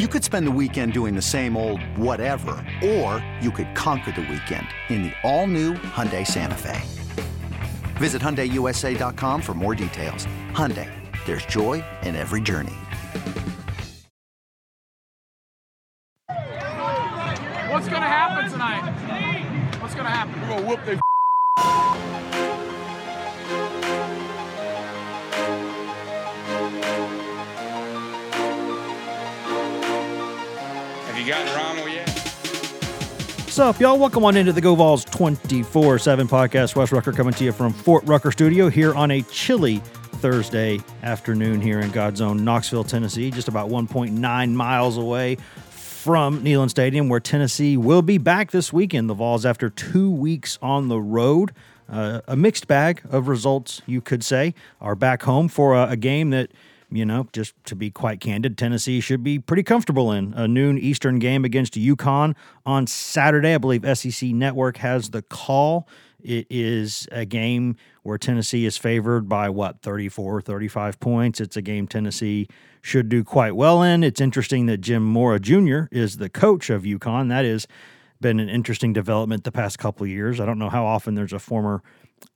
You could spend the weekend doing the same old whatever, or you could conquer the weekend in the all-new Hyundai Santa Fe. Visit HyundaiUSA.com for more details. Hyundai, there's joy in every journey. What's gonna happen tonight? What's gonna happen? We're gonna whoop their Have you gotten Rommel yet? What's up, y'all? Welcome on into the Go Vols 24 7 podcast. Wes Rucker coming to you from Fort Rucker Studio here on a chilly Thursday afternoon here in God's own Knoxville, Tennessee, just about 1.9 miles away from Neyland Stadium, where Tennessee will be back this weekend. The Vols, after two weeks on the road, uh, a mixed bag of results, you could say, are back home for a, a game that you know, just to be quite candid, Tennessee should be pretty comfortable in a noon Eastern game against UConn on Saturday. I believe SEC Network has the call. It is a game where Tennessee is favored by what, 34, 35 points. It's a game Tennessee should do quite well in. It's interesting that Jim Mora Jr. is the coach of UConn. That has been an interesting development the past couple years. I don't know how often there's a former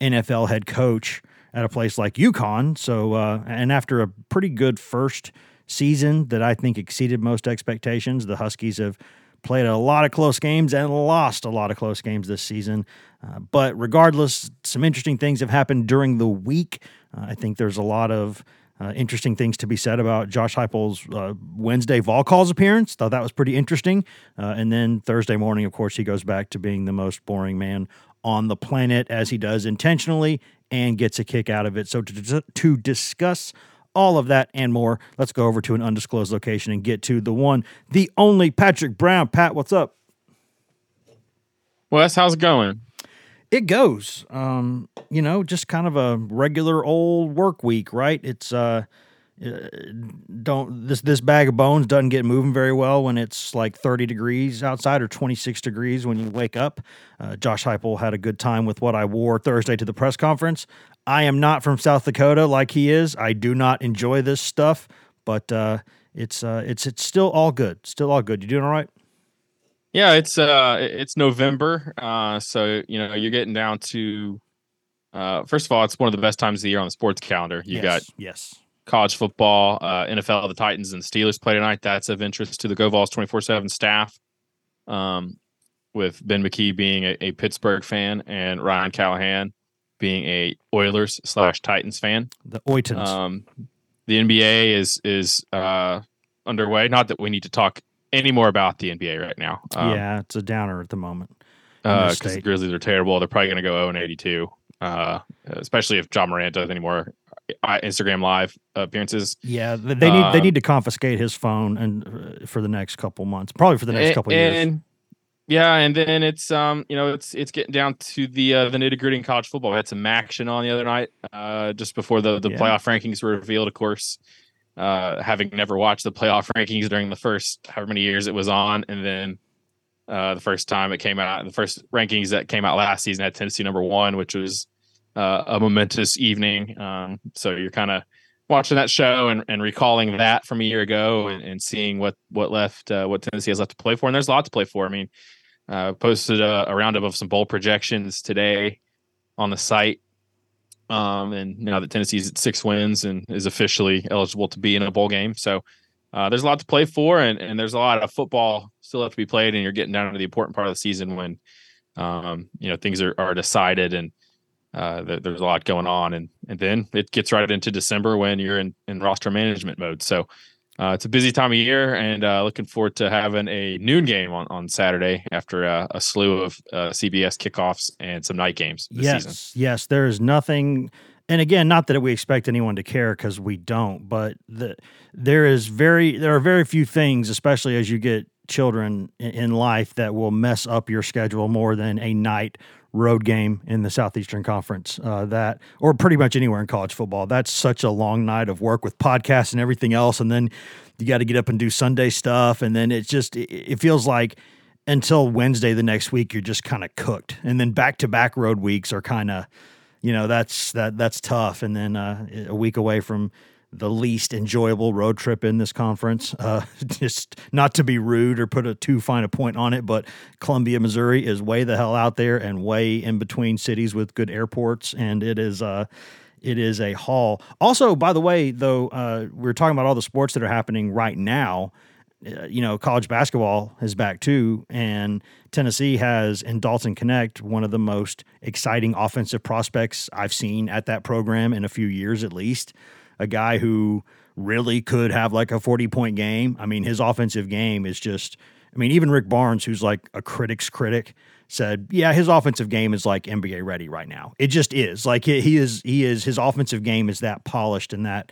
NFL head coach at a place like UConn. So, uh, and after a pretty good first season that I think exceeded most expectations, the Huskies have played a lot of close games and lost a lot of close games this season. Uh, but regardless, some interesting things have happened during the week. Uh, I think there's a lot of uh, interesting things to be said about Josh Heupel's uh, Wednesday Vol Calls appearance. Thought that was pretty interesting. Uh, and then Thursday morning, of course, he goes back to being the most boring man on the planet as he does intentionally and gets a kick out of it. So, to, to discuss all of that and more, let's go over to an undisclosed location and get to the one, the only Patrick Brown. Pat, what's up? Wes, how's it going? It goes. Um, you know, just kind of a regular old work week, right? It's uh don't this this bag of bones doesn't get moving very well when it's like 30 degrees outside or 26 degrees when you wake up. Uh, Josh Heupel had a good time with what I wore Thursday to the press conference. I am not from South Dakota like he is. I do not enjoy this stuff, but uh, it's uh, it's it's still all good. Still all good. You doing all right? Yeah, it's uh it's November. Uh so you know, you're getting down to uh first of all, it's one of the best times of the year on the sports calendar. You yes, got yes college football, uh, NFL, the Titans and Steelers play tonight. That's of interest to the Go Vols 24 7 staff. Um, with Ben McKee being a, a, Pittsburgh fan and Ryan Callahan being a Oilers slash Titans fan. The Oitons. Um, the NBA is is uh, underway. Not that we need to talk any more about the NBA right now. Um, yeah, it's a downer at the moment. Because uh, the Grizzlies are terrible. They're probably going to go 0 and 82. Uh, especially if Ja Morant does any more Instagram live appearances. Yeah, they need uh, they need to confiscate his phone and uh, for the next couple months, probably for the next and, couple years. And yeah, and then it's um you know it's it's getting down to the uh, the nitty gritty in college football. We had some action on the other night, uh, just before the the yeah. playoff rankings were revealed. Of course, uh, having never watched the playoff rankings during the first however many years it was on, and then uh, the first time it came out, the first rankings that came out last season had Tennessee number one, which was uh, a momentous evening. Um, so you're kind of watching that show and, and recalling that from a year ago and, and seeing what what left uh, what Tennessee has left to play for. And there's a lot to play for. I mean, uh, posted a, a roundup of some bowl projections today on the site. Um, and now that Tennessee's at six wins and is officially eligible to be in a bowl game, so uh, there's a lot to play for, and, and there's a lot of football still left to be played, and you're getting down to the important part of the season when um, you know things are, are decided and uh, there's a lot going on, and and then it gets right into December when you're in in roster management mode. So uh, it's a busy time of year, and uh, looking forward to having a noon game on on Saturday after a, a slew of uh, CBS kickoffs and some night games. yes, season. yes, there is nothing and again, not that we expect anyone to care because we don't, but the, there is very there are very few things, especially as you get children in life, that will mess up your schedule more than a night road game in the Southeastern Conference. Uh, that or pretty much anywhere in college football. That's such a long night of work with podcasts and everything else, and then you got to get up and do Sunday stuff, and then it's just it, feels like until Wednesday the next week you're just kind of cooked, and then back to back road weeks are kind of you know that's that that's tough. And then uh, a week away from the least enjoyable road trip in this conference. Uh, just not to be rude or put a too fine a point on it, but Columbia, Missouri is way the hell out there and way in between cities with good airports, and it is. Uh, it is a haul. Also, by the way, though, uh, we're talking about all the sports that are happening right now. Uh, you know, college basketball is back too, and Tennessee has in Dalton Knecht one of the most exciting offensive prospects I've seen at that program in a few years at least. A guy who really could have like a 40 point game. I mean, his offensive game is just, I mean, even Rick Barnes, who's like a critic's critic, said, yeah, his offensive game is like NBA ready right now. It just is. Like he is, he is, his offensive game is that polished and that,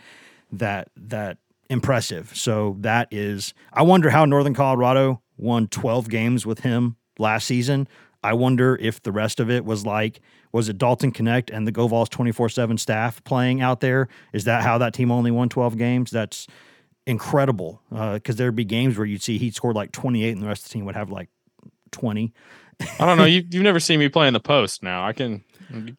that, that impressive. So that is, I wonder how Northern Colorado won 12 games with him last season. I wonder if the rest of it was like, was it Dalton Knecht and the GoVols 24 7 staff playing out there? Is that how that team only won 12 games? That's incredible because uh, there'd be games where you'd see he'd scored like 28 and the rest of the team would have like 20. I don't know. You, you've never seen me play in the post now. I can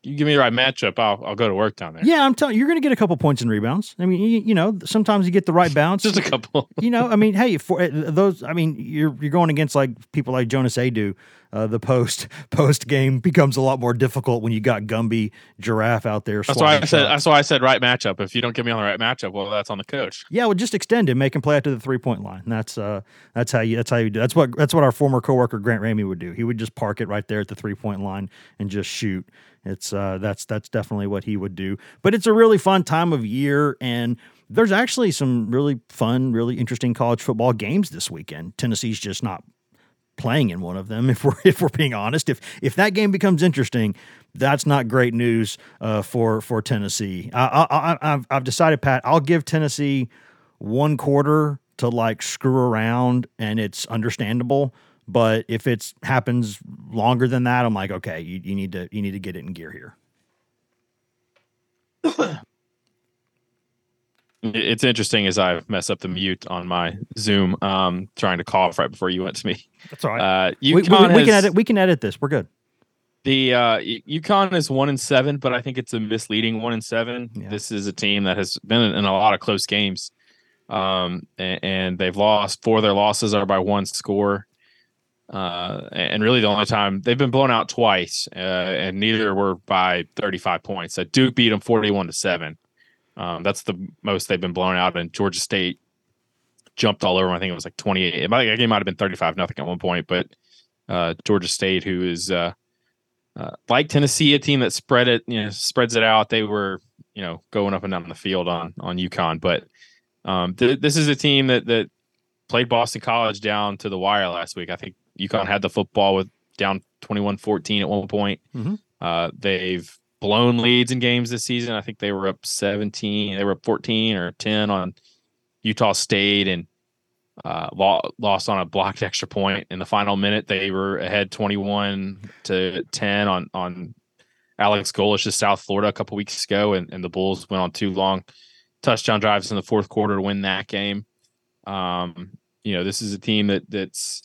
you give me the right matchup, I'll I'll go to work down there. Yeah, I'm telling you, you're going to get a couple points in rebounds. I mean, you, you know, sometimes you get the right bounce. Just a couple. you know, I mean, hey, for uh, those, I mean, you're you're going against like people like Jonas Aidoo. Uh, the post post game becomes a lot more difficult when you got Gumby Giraffe out there. That's why I said. That's why I said right matchup. If you don't get me on the right matchup, well, that's on the coach. Yeah, well, just extend him, make him play out to the three point line. That's uh, that's how you that's how you do. That's what that's what our former coworker Grant Ramey would do. He would just park it right there at the three point line and just shoot. It's uh, that's that's definitely what he would do. But it's a really fun time of year, and there's actually some really fun, really interesting college football games this weekend. Tennessee's just not playing in one of them. If we're if we're being honest, if if that game becomes interesting, that's not great news uh, for for Tennessee. I, I, I've I've decided, Pat. I'll give Tennessee one quarter to like screw around, and it's understandable. But if it happens longer than that, I'm like, okay, you, you need to you need to get it in gear here. it's interesting as I mess up the mute on my Zoom, um, trying to cough right before you went to me. That's all right. Uh, we, we, we, has, can edit. We can edit this. We're good. The uh, UConn is one in seven, but I think it's a misleading one in seven. Yeah. This is a team that has been in a lot of close games, um, and, and they've lost. Four of their losses are by one score. Uh, and really the only time they've been blown out twice, uh, and neither were by 35 points. Uh, Duke beat them 41 to seven. Um, that's the most they've been blown out. And Georgia State jumped all over. Them. I think it was like 28. It might, game might have been 35 nothing at one point, but uh, Georgia State, who is uh, uh, like Tennessee, a team that spread it, you know, spreads it out. They were, you know, going up and down the field on on UConn, but um, th- this is a team that that played Boston College down to the wire last week. I think UConn had the football with down 21-14 at one point. Mm-hmm. Uh, they've blown leads in games this season. I think they were up 17, they were up 14 or 10 on Utah State and uh, lost on a blocked extra point in the final minute. They were ahead 21 to 10 on on Alex Golesh's South Florida a couple weeks ago, and, and the Bulls went on two long touchdown drives in the fourth quarter to win that game. Um, you know, this is a team that that's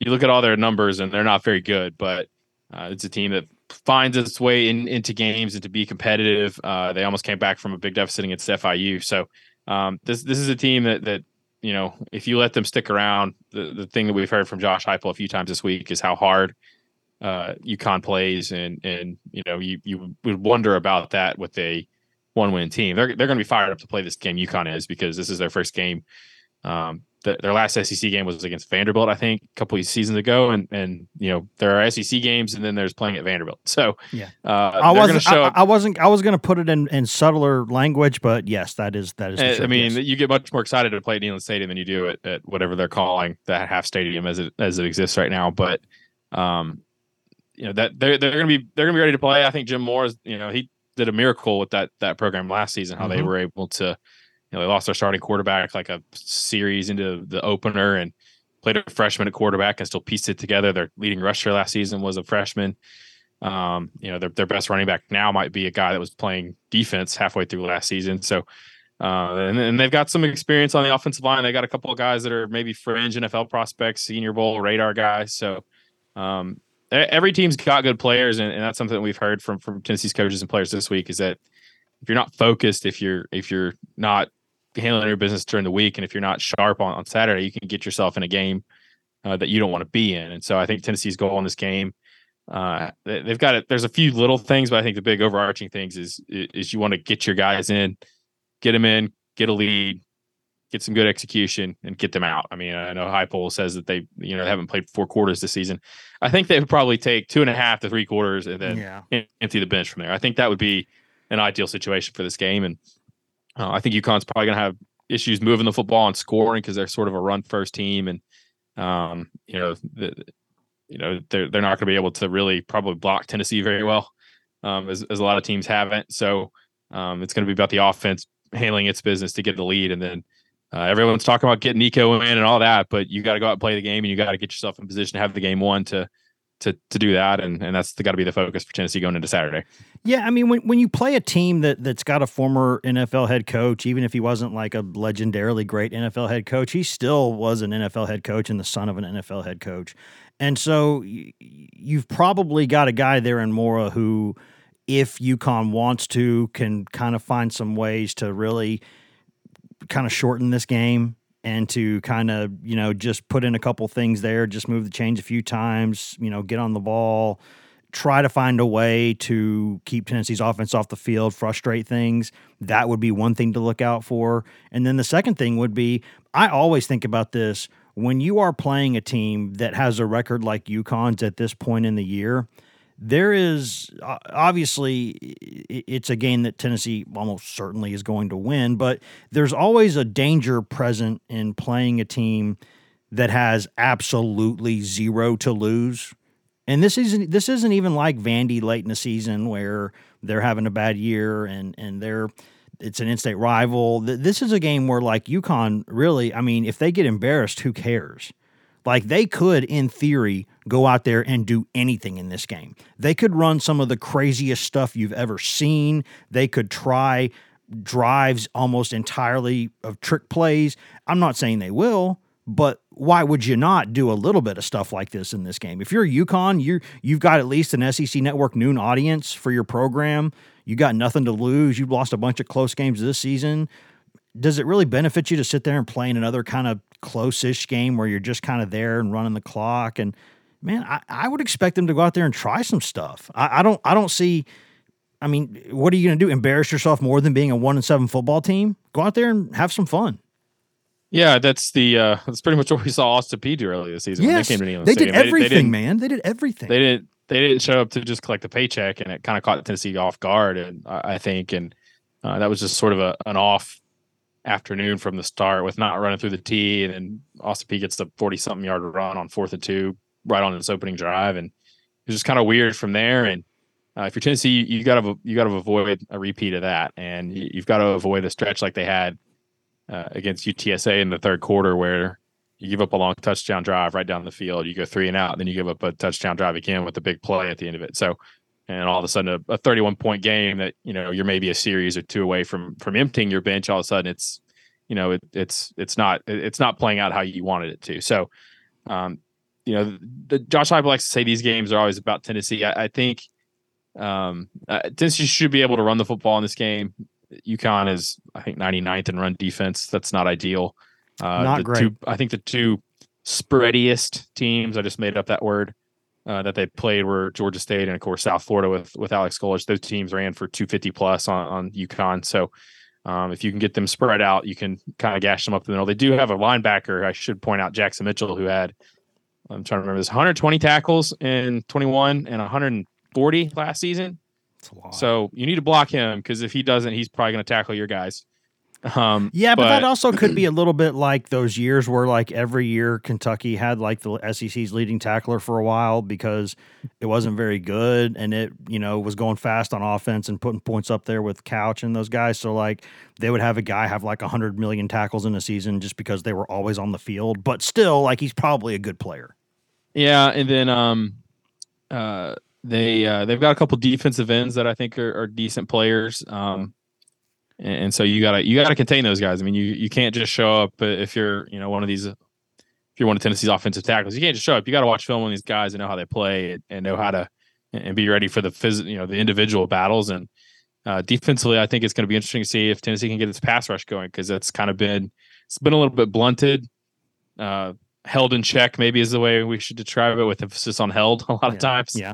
you look at all their numbers and they're not very good, but uh, it's a team that finds its way in, into games and to be competitive. Uh, they almost came back from a big deficit against FIU. So um, this this is a team that that you know if you let them stick around, the the thing that we've heard from Josh Heupel a few times this week is how hard uh, UConn plays, and and you know you you would wonder about that with a one win team. They're they're going to be fired up to play this game. UConn is because this is their first game. Um, the, their last SEC game was against Vanderbilt, I think, a couple of seasons ago, and and you know there are SEC games, and then there's playing at Vanderbilt. So yeah, uh, I wasn't I, I, wasn't I was going to put it in, in subtler language, but yes, that is that is. I, I mean, yes. you get much more excited to play at Neyland Stadium than you do at, at whatever they're calling that half stadium as it as it exists right now. But um, you know that they're they're going to be they're going to be ready to play. I think Jim Mora is you know he did a miracle with that that program last season. How mm-hmm. they were able to, you know, they lost their starting quarterback like a series into the opener and played a freshman at quarterback and still pieced it together. Their leading rusher last season was a freshman. Um, you know, their their best running back now might be a guy that was playing defense halfway through last season. So uh, and, and they've got some experience on the offensive line. They got a couple of guys that are maybe fringe NFL prospects, Senior Bowl radar guys. So um, every team's got good players, and, and, that's something that we've heard from from Tennessee's coaches and players this week is that if you're not focused, if you're if you're not handling your business during the week, and if you're not sharp on, on Saturday, you can get yourself in a game uh, that you don't want to be in. And so I think Tennessee's goal in this game. Uh, they've got it. There's a few little things, but I think the big overarching things is is you want to get your guys in get them in, get a lead, get some good execution, and get them out. I mean, I know Heupel says that they, you know, they haven't played four quarters this season. I think they would probably take two and a half to three quarters and then yeah. empty the bench from there. I think that would be an ideal situation for this game. And uh, I think UConn's probably going to have issues moving the football and scoring because they're sort of a run first team. And, um, you know, the, you know, they're, they're not going to be able to really probably block Tennessee very well, um, as, as a lot of teams haven't. So um, it's going to be about the offense handling its business to get the lead. And then uh, everyone's talking about getting Nico in and all that, but you got to go out and play the game and you got to get yourself in position to have the game won to to to do that. And and that's got to be the focus for Tennessee going into Saturday. Yeah, I mean when when you play a team that that's got a former NFL head coach, even if he wasn't like a legendarily great NFL head coach, he still was an NFL head coach and the son of an NFL head coach. And so you've probably got a guy there in Mora who if UConn wants to, can kind of find some ways to really kind of shorten this game and to kind of, you know, just put in a couple things there, just move the change a few times, you know, get on the ball, try to find a way to keep Tennessee's offense off the field, frustrate things. That would be one thing to look out for. And then the second thing would be I always think about this when you are playing a team that has a record like UConn's at this point in the year there is obviously it's a game that Tennessee almost certainly is going to win, but there's always a danger present in playing a team that has absolutely zero to lose. And this isn't this isn't even like Vandy late in the season where they're having a bad year and and they're it's an in-state rival. This is a game where like UConn really, I mean, if they get embarrassed, who cares? Like they could, in theory, go out there and do anything in this game. They could run some of the craziest stuff you've ever seen. They could try drives almost entirely of trick plays. I'm not saying they will, but why would you not do a little bit of stuff like this in this game? If you're a UConn, you you've got at least an SEC Network noon audience for your program. You got nothing to lose. You've lost a bunch of close games this season does it really benefit you to sit there and play in another kind of close-ish game where you're just kind of there and running the clock? And man, I, I would expect them to go out there and try some stuff. I, I don't I don't see. I mean, what are you going to do? Embarrass yourself more than being a one and seven football team? Go out there and have some fun. Yeah, that's the uh that's pretty much what we saw Austin Peay do earlier this season. Yes, they, came to Neil's game. they did everything, they, they man. They did everything. They didn't they didn't show up to just collect the paycheck, and it kind of caught Tennessee off guard. And I think, and uh, that was just sort of a, an off afternoon from the start with not running through the tee, and then Austin Peay gets the forty something yard run on fourth and two right on his opening drive, and it's just kind of weird from there. And uh, if you're Tennessee, you, you got to you got to avoid a repeat of that, and you, have got to avoid a stretch like they had uh, against UTSA in the third quarter, where you give up a long touchdown drive right down the field, you go three and out, and then you give up a touchdown drive again with a big play at the end of it. So and all of a sudden a, a 31 point game that you know you're maybe a series or two away from from emptying your bench all of a sudden it's you know it, it's it's not it's not playing out how you wanted it to. So um you know the, josh Heupel likes to say these games are always about tennessee. I, I think um uh, tennessee should be able to run the football in this game. UConn is i think 99th in run defense. That's not ideal. Uh not the great. two i think the two spreadiest teams i just made up that word uh, that they played were Georgia State and of course South Florida with with Alex Golesh. Those teams ran for 250 plus on on UConn. So um, if you can get them spread out, you can kind of gash them up in the middle. They do have a linebacker. I should point out Jackson Mitchell, who had I'm trying to remember this 120 tackles in 21 and 140 last season. So you need to block him because if he doesn't, he's probably going to tackle your guys. Um, yeah, but, but, that also could be a little bit like those years where, like, every year Kentucky had like the SEC's leading tackler for a while because it wasn't very good and it, you know, was going fast on offense and putting points up there with Couch and those guys. So, like, they would have a guy have like 100 million tackles in a season just because they were always on the field. But still, like, he's probably a good player. Yeah. And then, um, uh, they uh, they've got a couple defensive ends that I think are, are decent players. Um, and, so you gotta you gotta contain those guys. I mean, you you can't just show up if you're you know one of these if you're one of Tennessee's offensive tackles. You can't just show up. You got to watch film on these guys and know how they play and know how to and be ready for the phys- you know the individual battles. And uh, defensively, I think it's going to be interesting to see if Tennessee can get its pass rush going because that's kind of been it's been a little bit blunted. Uh, held in check maybe is the way we should describe it with emphasis on held a lot yeah. of times yeah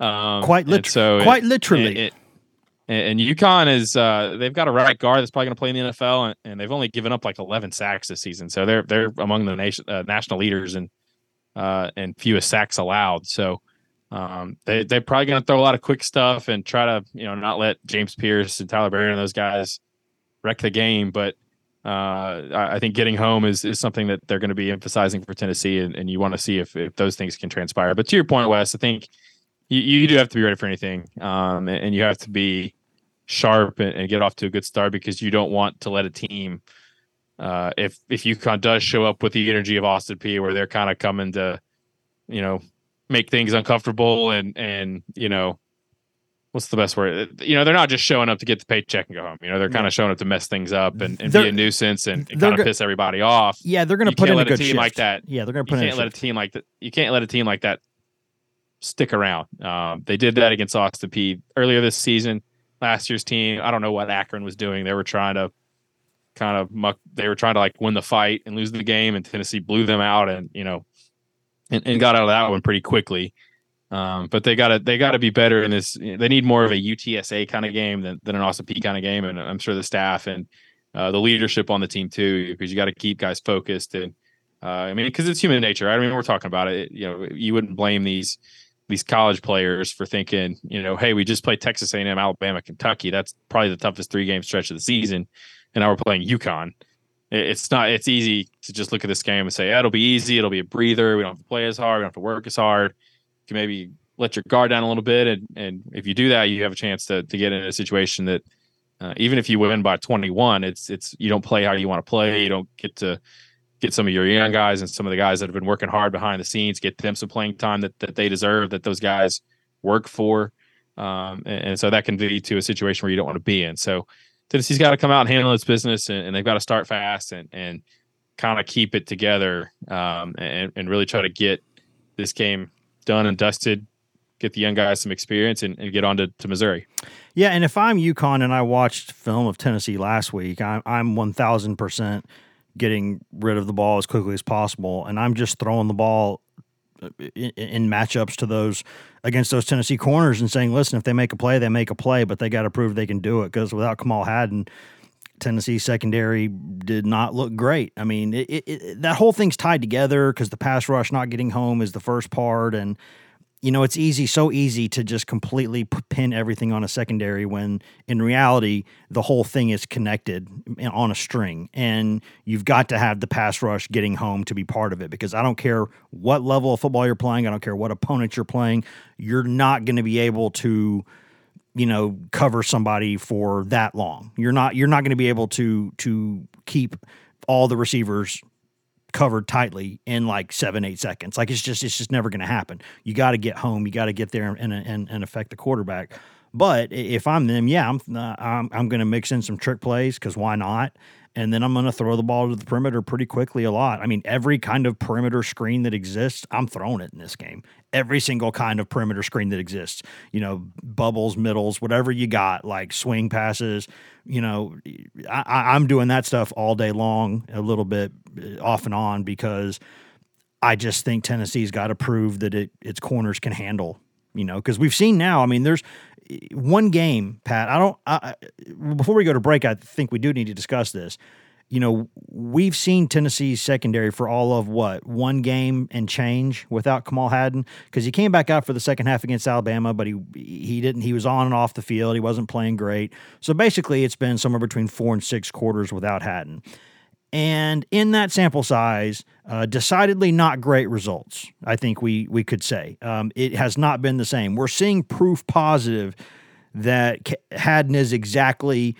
um, quite literally so quite it, literally it, and, and UConn is uh, they've got a right guard that's probably going to play in the NFL, and, and, they've only given up like 11 sacks this season, so they're they're among the nation uh, national leaders and uh, and fewest sacks allowed. So um, they they're probably going to throw a lot of quick stuff and try to you know not let James Pearce and Tyler Baron and those guys wreck the game. But uh, I think getting home is, is something that they're going to be emphasizing for Tennessee, and, and you want to see if, if those things can transpire. But to your point, Wes, I think you, you do have to be ready for anything, um, and, and, you have to be sharp and, and, get off to a good start because you don't want to let a team, uh, if if UConn does show up with the energy of Austin Peay, where they're kind of coming to, you know, make things uncomfortable and and you know, what's the best word? You know, they're not just showing up to get the paycheck and go home. You know, they're kind of showing up to mess things up and, and be a nuisance and, and kind of go- piss everybody off. Yeah, they're going to put in a good team shift. like that. Yeah, they're going to put. You can't let shift. a team like that. You can't let a team like that stick around. Um, they did that against Austin Peay earlier this season. Last year's team, I don't know what Akron was doing. They were trying to kind of muck. They were trying to like win the fight and lose the game, and Tennessee blew them out, and you know, and, and got out of that one pretty quickly. Um, but they got to they got to be better in this. They need more of a UTSA kind of game than, than an Austin Peay kind of game, and I'm sure the staff and uh, the leadership on the team too, because you got to keep guys focused and. Uh, I mean, because it's human nature. Right? I mean, we're talking about it. You know, you wouldn't blame these these college players for thinking, you know, hey, we just played Texas A&M, Alabama, Kentucky. That's probably the toughest three game stretch of the season, and now we're playing UConn. It's not. It's easy to just look at this game and say, it'll be easy. It'll be a breather. We don't have to play as hard. We don't have to work as hard. You can maybe let your guard down a little bit, and and if you do that, you have a chance to to get in a situation that. Uh, even if you win by 21, it's it's you don't play how you want to play. You don't get to get some of your young guys and some of the guys that have been working hard behind the scenes, get them some playing time that, that they deserve, that those guys work for. Um, and, and, so that can lead to a situation where you don't want to be in. So Tennessee's got to come out and handle its business, and, and they've got to start fast and and kind of keep it together, um, and and really try to get this game done and dusted. Get the young guys some experience and, and get on to, to Missouri. Yeah, and if I'm UConn and I watched film of Tennessee last week, I'm I'm one thousand percent getting rid of the ball as quickly as possible. And I'm just throwing the ball uh, in, in, matchups to those against those Tennessee corners and saying, listen, if they make a play, they make a play, but they got to prove they can do it because without Kamal Hadden, Tennessee secondary did not look great. I mean, it, it, that whole thing's tied together because the pass rush not getting home is the first part, and you know, it's easy, so easy to just completely pin everything on a secondary when in reality, the whole thing is connected on a string. And you've got to have the pass rush getting home to be part of it because I don't care what level of football you're playing, I don't care what opponent you're playing, you're not going to be able to you know cover somebody for that long you're not you're not going to be able to to keep all the receivers covered tightly in like seven, eight seconds. Like it's just it's just never going to happen. You got to get home. You got to get there and, and and affect the quarterback. But if I'm them, yeah, I'm uh, I'm, I'm going to mix in some trick plays because why not? And then I'm going to throw the ball to the perimeter pretty quickly a lot. I mean, every kind of perimeter screen that exists, I'm throwing it in this game. Every single kind of perimeter screen that exists, you know, bubbles, middles, whatever you got, like swing passes, you know, I, I'm doing that stuff all day long, a little bit uh, off and on because I just think Tennessee's got to prove that it its corners can handle. You know, because we've seen now. I mean, there's eh, one game, Pat. I don't. I, before we go to break, I think we do need to discuss this. you know, we've seen Tennessee's secondary for all of what one game and change without Kamal Hadden because he came back out for the second half against Alabama, but he he didn't. He was on and off the field. He wasn't playing great. So basically, it's been somewhere between four and six quarters without Hadden. And in that sample size, uh, decidedly not great results. I think we we could say um, it has not been the same. We're seeing proof positive that Hadden is exactly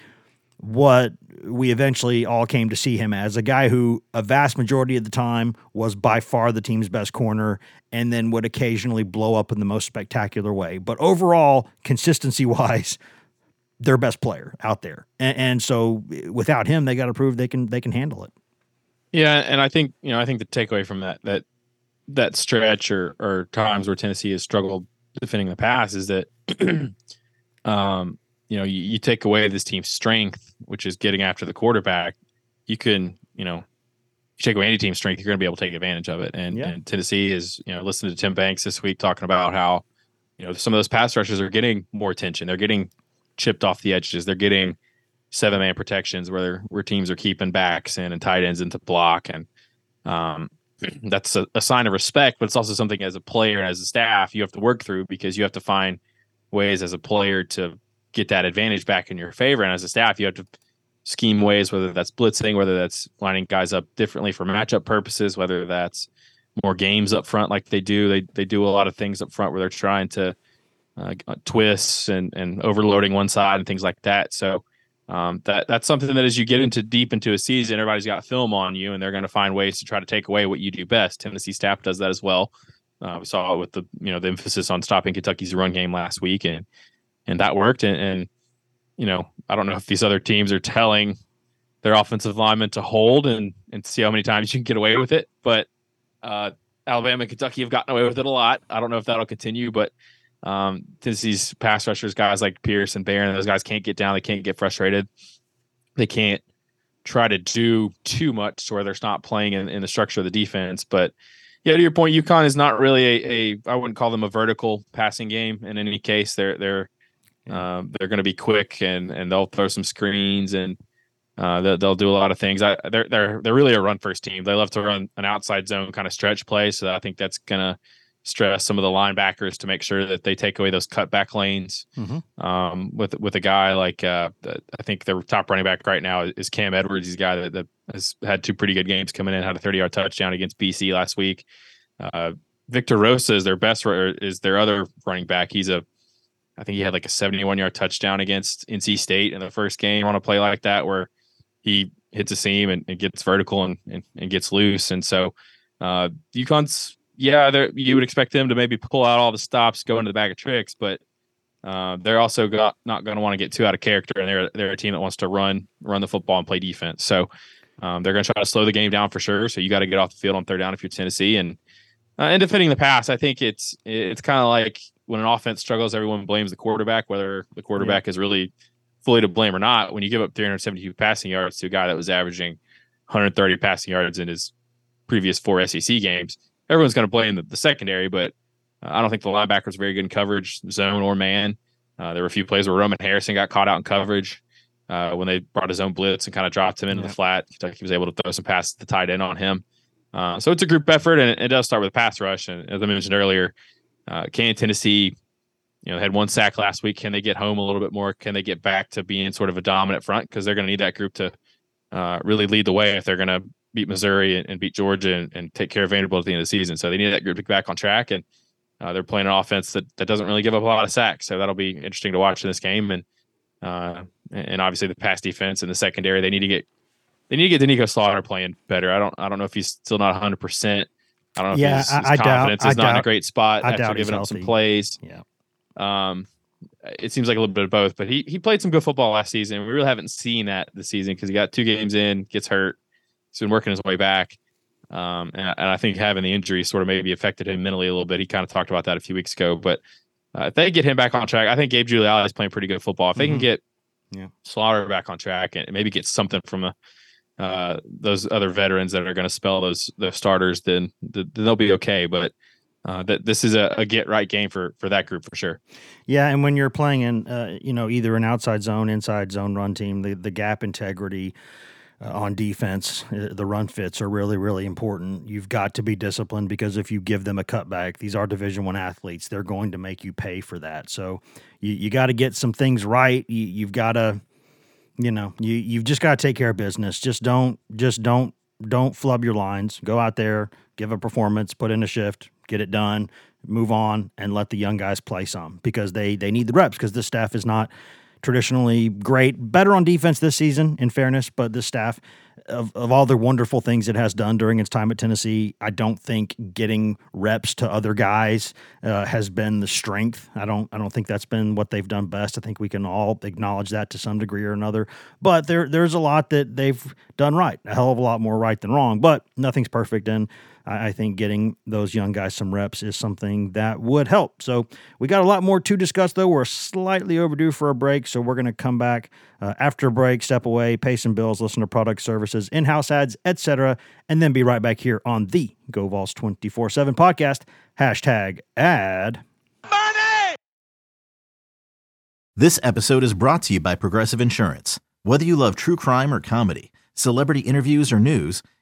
what we eventually all came to see him as a guy who a vast majority of the time was by far the team's best corner and then would occasionally blow up in the most spectacular way but overall consistency wise their best player out there and, and so without him they got to prove they can they can handle it yeah and i think you know i think the takeaway from that that that stretch or or times where tennessee has struggled defending the pass is that um you know, you, you take away this team's strength, which is getting after the quarterback, you can, you know, you take away any team's strength, you're going to be able to take advantage of it. And, yeah. and Tennessee is, you know, listening to Tim Banks this week talking about how, you know, some of those pass rushers are getting more attention. They're getting chipped off the edges. They're getting seven man protections where where teams are keeping backs in and tight ends into block. And um, that's a, a sign of respect, but it's also something as a player and as a staff you have to work through because you have to find ways as a player to get that advantage back in your favor. And as a staff, you have to scheme ways, whether that's blitzing, whether that's lining guys up differently for matchup purposes, whether that's more games up front like they do. They they do a lot of things up front where they're trying to uh, twists and and overloading one side and things like that. So um, that that's something that as you get into deep into a season, everybody's got film on you, and they're going to find ways to try to take away what you do best. Tennessee staff does that as well. Uh, we saw it with the you know the emphasis on stopping Kentucky's run game last week, and and that worked. And, and, you know, I don't know if these other teams are telling their offensive linemen to hold and and see how many times you can get away with it. But uh, Alabama and Kentucky have gotten away with it a lot. I don't know if that'll continue, but um, Tennessee's pass rushers, guys like Pearce and Baron, those guys can't get down. They can't get frustrated. They can't try to do too much to where they're not playing in, in the structure of the defense. But yeah, to your point, UConn is not really a, a I wouldn't call them a vertical passing game in any case. They're they're um, they're going to be quick and and they'll throw some screens and uh, they'll, they'll, do a lot of things. I, they're they're they're really a run first team. They love to run an outside zone kind of stretch play. So I think that's going to stress some of the linebackers to make sure that they take away those cutback lanes. Mm-hmm. Um, with with a guy like uh, I think their top running back right now is Cam Edwards. He's a guy that, that has had two pretty good games coming in. Had a 30 yard touchdown against BC last week. Uh, Victor Rosa is their best is their other running back. He's a I think he had like a 71 yard touchdown against NC State in the first game on a play like that where he hits a seam and, and gets vertical and, and, and, gets loose. And so uh, UConn's, yeah, you would expect them to maybe pull out all the stops, go into the bag of tricks, but uh, they're also got, not going to want to get too out of character, and they're they're a team that wants to run run the football and play defense. So um, they're going to try to slow the game down for sure. So you got to get off the field on third down if you're Tennessee, and uh, and defending the pass, I think it's it's kind of like when an offense struggles, everyone blames the quarterback, whether the quarterback yeah. is really fully to blame or not. When you give up 372 passing yards to a guy that was averaging 130 passing yards in his previous four SEC games, everyone's going to blame the, the, secondary. But uh, I don't think the linebackers very good in coverage, zone or man. Uh, there were a few plays where Roman Harrison got caught out in coverage uh, when they brought his own blitz and kind of dropped him into yeah. the flat. He was able to throw some passes to tight end on him. Uh, so it's a group effort, and it, it does start with a pass rush. And as I mentioned earlier, uh, can Tennessee, you know, had one sack last week. Can they get home a little bit more? Can they get back to being sort of a dominant front? Because they're going to need that group to uh, really lead the way if they're going to beat Missouri and, and beat Georgia and, and, take care of Vanderbilt at the end of the season. So they need that group to get back on track. And uh, they're playing an offense that, that doesn't really give up a lot of sacks. So that'll be interesting to watch in this game. And uh, and obviously the pass defense and the secondary, they need to get they need to get Doneiko Slaughter playing better. I don't I don't know if he's still not 100. percent I don't know yeah, if his, his I, confidence doubt, is not doubt, in a great spot I after giving up some plays. Yeah. Um, it seems like a little bit of both, but he he played some good football last season. We really haven't seen that this season because he got two games in, gets hurt. He's been working his way back. Um, and, and, I think having the injury sort of maybe affected him mentally a little bit. He kind of talked about that a few weeks ago. But uh, if they get him back on track, I think Gabe Jeudy-Lally is playing pretty good football. If they mm-hmm. can get yeah. Slaughter back on track and maybe get something from a uh, those other veterans that are going to spell those those starters, then, then they'll be okay. But uh, that this is a, a, get right game for for that group for sure. Yeah, and when you're playing in uh, you know either an outside zone, inside zone run team, the the gap integrity. Uh, on defense. Uh, the run fits are really, really important. You've got to be disciplined because if you give them a cutback, these are Division One athletes. They're going to make you pay for that. So you, you got to get some things right. You, you've got to, you know, you you've just got to take care of business. Just don't, just don't, don't flub your lines. Go out there, give a performance, put in a shift, get it done, move on, and let the young guys play some because they they need the reps because this staff is not traditionally great. Better on defense this season, in fairness, but this staff, of, of all the wonderful things it has done during its time at Tennessee, I don't think getting reps to other guys uh, has been the strength. I don't I don't think that's been what they've done best. I think we can all acknowledge that to some degree or another. But there there's a lot that they've done right, a hell of a lot more right than wrong. But nothing's perfect, and I think getting those young guys some reps is something that would help. So we got a lot more to discuss, though. We're slightly overdue for a break, so we're going to come back uh, after a break, step away, pay some bills, listen to product services, in-house ads, etc., and then be right back here on the GoVols 24/7 podcast. Hashtag ad. Money! This episode is brought to you by Progressive Insurance. Whether you love true crime or comedy, celebrity interviews or news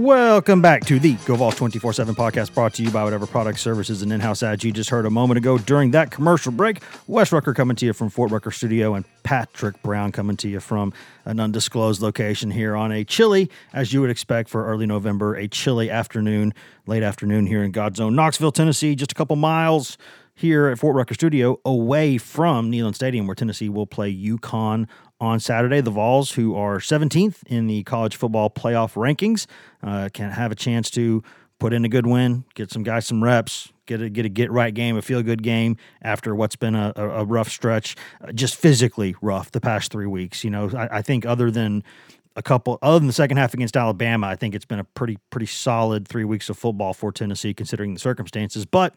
Welcome back to the GoVols 24 7 podcast brought to you by whatever product services and in house ads you just heard a moment ago during that commercial break. Wes Rucker coming to you from Fort Rucker Studio and Patrick Brown coming to you from an undisclosed location here on a chilly, as you would expect for early November, a chilly afternoon, late afternoon here in God's own Knoxville, Tennessee, just a couple miles here at Fort Rucker Studio away from Neyland Stadium where Tennessee will play UConn on Saturday. The Vols, who are 17th in the college football playoff rankings, uh, can have a chance to put in a good win, get some guys some reps, get a get a get right game, a feel good game after what's been a, a rough stretch, uh, just physically rough the past three weeks. You know, I, I, think other than a couple, other than the second half against Alabama, I think it's been a pretty pretty solid three weeks of football for Tennessee considering the circumstances. But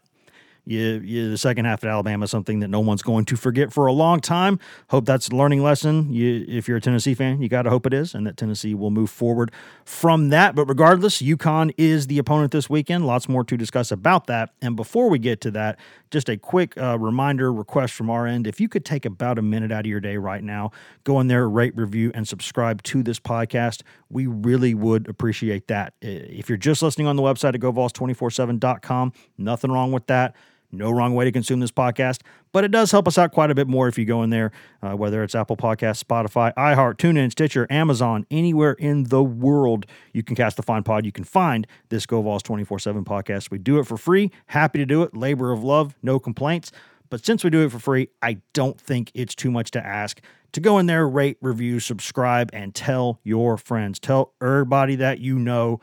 you, you, the second half at Alabama is something that no one's going to forget for a long time. Hope that's a learning lesson. You, if you're a Tennessee fan, you got to hope it is, and that Tennessee will move forward from that. But regardless, UConn is the opponent this weekend. Lots more to discuss about that. And before we get to that, just a quick uh, reminder request from our end. If you could take about a minute out of your day right now, go in there, rate, review, and subscribe to this podcast. We really would appreciate that. If you're just listening on the website at govols247.com, nothing wrong with that no wrong way to consume this podcast, but it does help us out quite a bit more if you go in there, uh, whether it's Apple Podcasts, Spotify, iHeart, TuneIn, Stitcher, Amazon, anywhere in the world you can cast the fine pod. You can find this GoVols 24 7 podcast. We do it for free. Happy to do it. Labor of love, no complaints. But since we do it for free, I don't think it's too much to ask to go in there, rate, review, subscribe, and tell your friends. Tell everybody that you know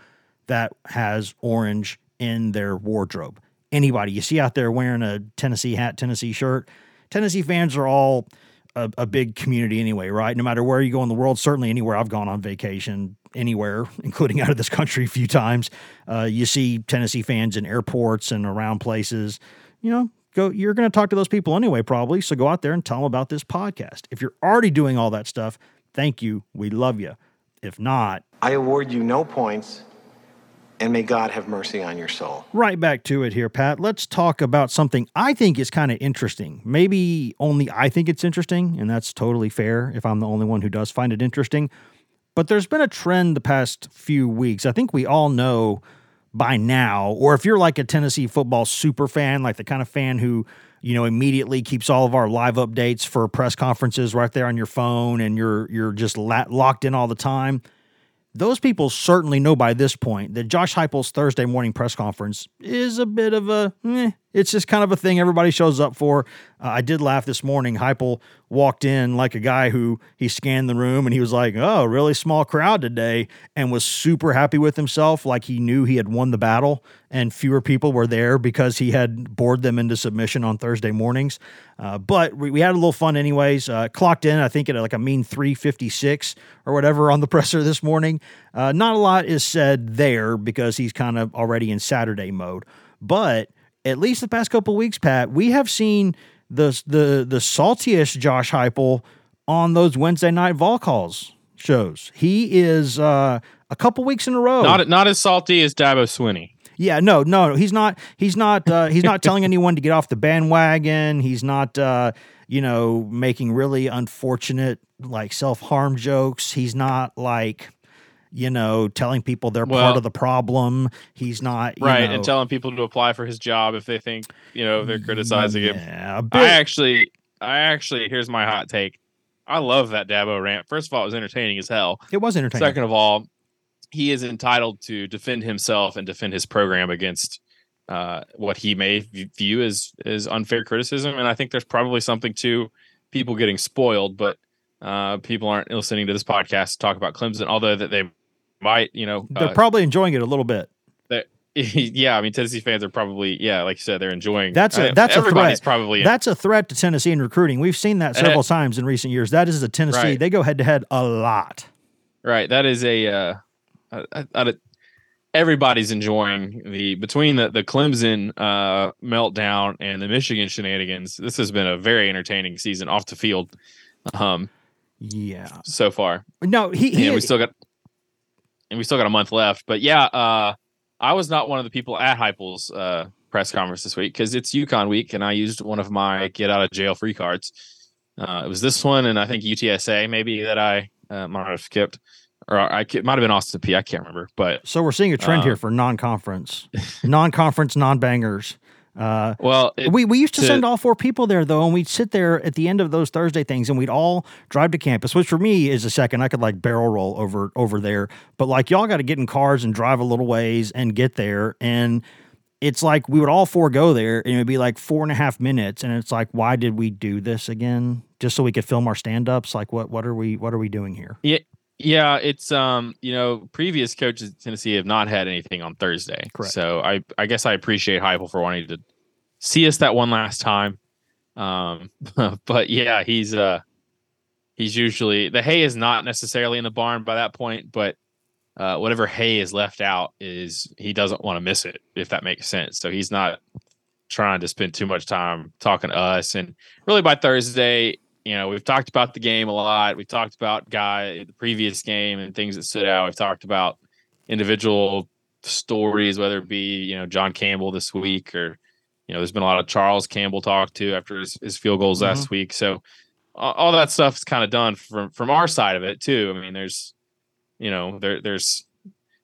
that has orange in their wardrobe anybody you see out there wearing a Tennessee hat, Tennessee shirt. Tennessee fans are all a, a, big community anyway, right? No matter where you go in the world, certainly anywhere I've gone on vacation, anywhere, including out of this country a few times, uh, you see Tennessee fans in airports and around places. You know, go. You're going to talk to those people anyway, probably. So go out there and tell them about this podcast. If you're already doing all that stuff, thank you. We love you. If not, I award you no points and may God have mercy on your soul. Right back to it here, Pat. Let's talk about something I think is kind of interesting. Maybe only I think it's interesting, and that's totally fair if I'm the only one who does find it interesting. But there's been a trend the past few weeks. I think we all know by now, or if you're like a Tennessee football super fan, like the kind of fan who you know immediately keeps all of our live updates for press conferences right there on your phone, and you're you're just locked in all the time those people certainly know by this point that Josh Heupel's Thursday morning press conference is a bit of a, eh, it's just kind of a thing everybody shows up for. Uh, I did laugh this morning. Heupel walked in like a guy who he scanned the room and he was like, "Oh, really small crowd today," and was super happy with himself, like he knew he had won the battle and fewer people were there because he had bored them into submission on Thursday mornings. Uh, but we, we, had a little fun anyways. Uh, clocked in, I think, at like a mean 356 or whatever on the presser this morning. Uh, not a lot is said there because he's kind of already in Saturday mode. But at least the past couple weeks, Pat, we have seen the the the saltiest Josh Heupel on those Wednesday night vol calls shows. He is uh, a couple weeks in a row. Not not as salty as Dabo Swinney. Yeah, no, no, he's not. He's not. Uh, he's not telling anyone to get off the bandwagon. He's not. Uh, you know, making really unfortunate like self harm jokes. He's not like you know, telling people they're well, part of the problem. He's not right, know, and telling people to apply for his job if they think you know they're criticizing yeah, him. I actually, I actually, here's my hot take. I love that Dabo rant. First of all, it was entertaining as hell. It was entertaining. Second of all, he is entitled to defend himself and defend his program against uh, what he may view as as unfair criticism. And I think there's probably something to people getting spoiled, but uh, people aren't listening to this podcast to talk about Clemson, although that they might, you know, they're uh, probably enjoying it a little bit. yeah, I mean Tennessee fans are probably yeah, like you said, they're enjoying. That's a that's a threat. Probably that's a threat to Tennessee in recruiting. We've seen that several times in recent years. That is a Tennessee. Right. They go head to head a lot. Right. That is a. Uh, everybody's enjoying the between the the Clemson uh, meltdown and the Michigan shenanigans. This has been a very entertaining season off the field. Um, yeah. So far. No, he. he we still got and we still got a month left. But yeah, uh, I was not one of the people at Heupel's uh, press conference this week because it's UConn week, and I used one of my get out of jail free cards. Uh, it was this one, and I think UTSA maybe that I uh, might have skipped, or I it might have been Austin Peay. I can't remember, but so we're seeing a trend here um, for non-conference, non-conference, non-bangers. Uh, well, it, we we used to, to, send all four people there though, and we'd sit there at the end of those Thursday things, and we'd all drive to campus. Which for me is a second. I could like barrel roll over over there, but like y'all got to get in cars and drive a little ways and get there, and it's like we would all four go there, and it would be like four and a half minutes, and it's like, why did we do this again? Just so we could film our stand ups? Like, what what are we what are we doing here? Yeah, yeah, it's um, you know, previous coaches in Tennessee have not had anything on Thursday. Correct. So I I guess I appreciate Heupel for wanting to see us that one last time. Um, but yeah, he's uh he's usually the hay is not necessarily in the barn by that point, but uh, whatever hay is left out is he doesn't want to miss it, if that makes sense. So he's not trying to spend too much time talking to us. And really by Thursday, you know, we've talked about the game a lot. We've talked about guy the previous game and things that stood out. We've talked about individual stories, whether it be you know John Campbell this week or you know there's been a lot of Charles Campbell talk to after his, his field goals mm-hmm. last week. So all, all that stuff's kind of done from from our side of it too. I mean, there's you know there there's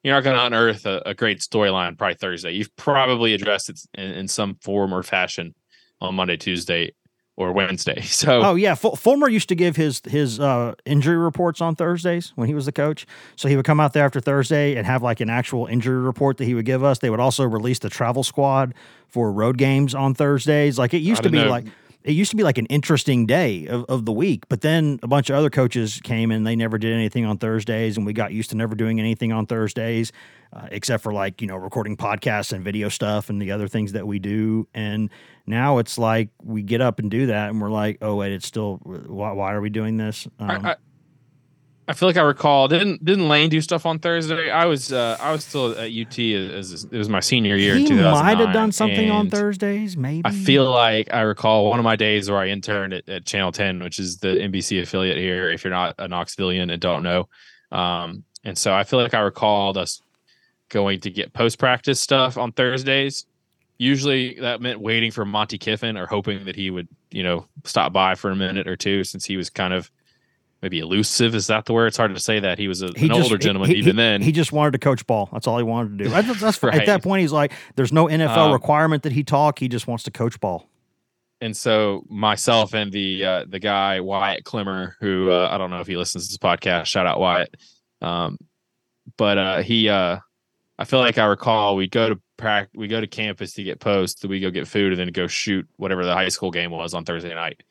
you're not going to unearth a, a great storyline probably Thursday. You've probably addressed it in, in some form or fashion on Monday, Tuesday, or Wednesday. So oh yeah, F- Fulmer used to give his his uh, injury reports on Thursdays when he was the coach. So he would come out there after Thursday and have like an actual injury report that he would give us. They would also release the travel squad for road games on Thursdays. Like it used to be know. like it used to be like an interesting day of, of the week, but then a bunch of other coaches came and they never did anything on Thursdays, and we got used to never doing anything on Thursdays, uh, except for like you know recording podcasts and video stuff and the other things that we do. And now it's like we get up and do that, and we're like, oh wait, it's still why, why are we doing this? Um, I, I, I feel like I recall didn't didn't Lane do stuff on Thursday? I was uh, I was still at UT as, as, it was my senior year. He might have done something on Thursdays, maybe. I feel like I recall one of my days where I interned at, at Channel Ten, which is the NBC affiliate here. If you're not a Knoxvilleian and don't know, um, and so I feel like I recalled us going to get post practice stuff on Thursdays. Usually that meant waiting for Monte Kiffin or hoping that he would, you know, stop by for a minute or two since he was kind of maybe elusive. Is that the word? It's hard to say that he was a, He an just- older gentleman he- even he- then. he just wanted to coach ball. That's all he wanted to do. That's, Right. At that point, he's like, "There's no NFL Um, requirement that he talk. He just wants to coach ball." and so myself and the uh, the guy Wyatt Clemmer, who uh, I don't know if he listens to this podcast. Shout out Wyatt. Um, but uh, he, uh, I feel like I recall we go to prac, we go to campus to get post, we go get food, and then go shoot whatever the high school game was on Thursday night.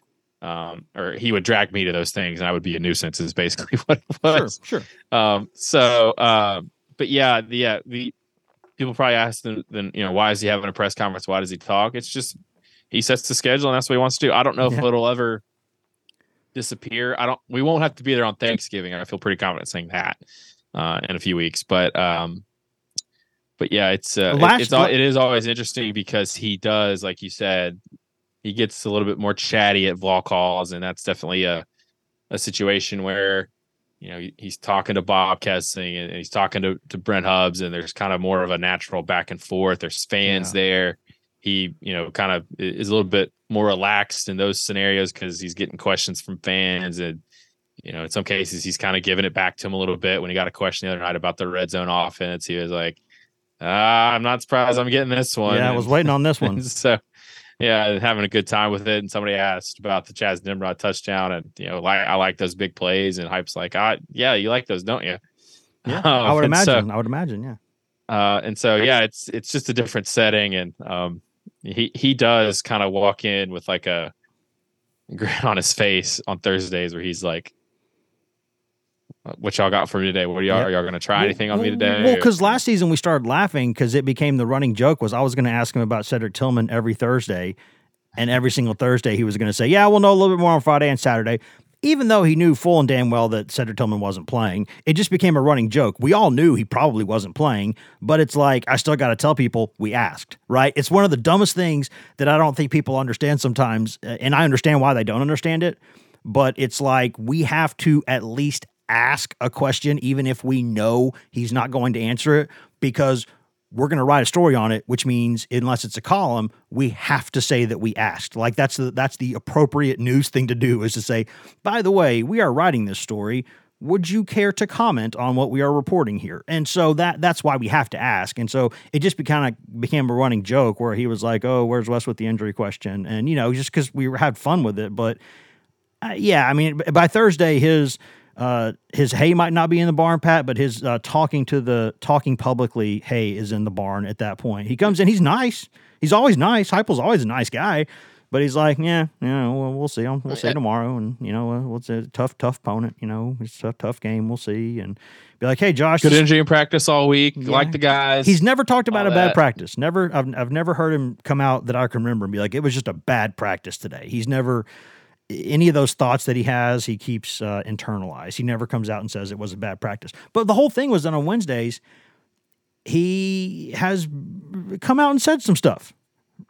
Um, or he would drag me to those things, and I would be a nuisance. Is basically what it was. Sure, sure. Um, so, um, but yeah, the, yeah, the people probably ask them, then, you know, why is he having a press conference? Why does he talk? It's just, he sets the schedule and that's what he wants to do. I don't know if it'll ever disappear. I don't, we won't have to be there on Thanksgiving. I feel pretty confident saying that, uh, in a few weeks, but, um, but yeah, it's, uh, it- Last- it's, it is always interesting because he does, like you said, he gets a little bit more chatty at Vol calls, and that's definitely a, a situation where, you know, he's talking to Bob Kesling and he's talking to, to Brent Hubbs, and there's kind of more of a natural back and forth. There's fans there. He, you know, kind of is a little bit more relaxed in those scenarios because he's getting questions from fans. And, you know, in some cases, he's kind of giving it back to him a little bit. When he got a question the other night about the red zone offense, he was like, ah, I'm not surprised I'm getting this one. Yeah, I was waiting on this one. so yeah, having a good time with it. And somebody asked about the Chas Nimrod touchdown, and you know, like I like those big plays, and Hype's like, ah, yeah, you like those, don't you? Yeah, Um, I would and so- imagine. I would imagine. Yeah. uh, and so yeah, it's it's just a different setting, and um, he he does kind of walk in with like a grin on his face on Thursdays, where he's like, "What y'all got for me today? What are y'all Yeah. are y'all going to try anything on me today?" Well, because last season we started laughing because it became the running joke was I was going to ask him about Cedric Tillman every Thursday, and every single Thursday he was going to say, "Yeah, we'll know a little bit more on Friday and Saturday." Even though he knew full and damn well that Cedric Tillman wasn't playing, it just became a running joke. We all knew he probably wasn't playing, but it's like I still got to tell people we asked, right? It's one of the dumbest things that I don't think people understand sometimes, uh, and I understand why they don't understand it but it's like we have to at least ask a question, even if we know he's not going to answer it, because we're going to write a story on it, which means unless it's a column, we have to say that we asked. Like that's the that's the appropriate news thing to do is to say, by the way, we are writing this story. Would you care to comment on what we are reporting here? And so that that's why we have to ask. And so it just be, kind of became a running joke where he was like, "Oh, where's Wes with the injury question?" And you know, just because we had fun with it, but uh, yeah, I mean, by Thursday, his uh, his hay might not be in the barn, Pat, but his uh, talking to the talking publicly hay is in the barn at that point. He comes in, he's nice. He's always nice. Heupel's always a nice guy, but he's like, yeah, yeah, well, we'll see. We'll see tomorrow, and you know, uh, what's a tough, tough opponent. You know, it's a tough game. We'll see, and be like, hey, Josh, good energy in practice all week. Like the guys. He's never talked about a bad that. practice. Never, I've, I've never heard him come out that I can remember and be like, it was just a bad practice today. He's never, any of those thoughts that he has, he keeps uh, internalized. He never comes out and says it was a bad practice. But the whole thing was that on Wednesdays, he has come out and said some stuff.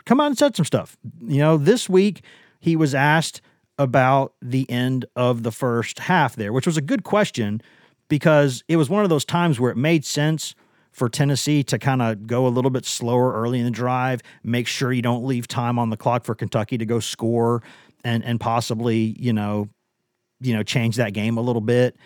Come out and said some stuff. You know, this week he was asked about the end of the first half there, which was a good question because it was one of those times where it made sense for Tennessee to kind of go a little bit slower early in the drive, make sure you don't leave time on the clock for Kentucky to go score and and possibly, you know, you know, change that game a little bit.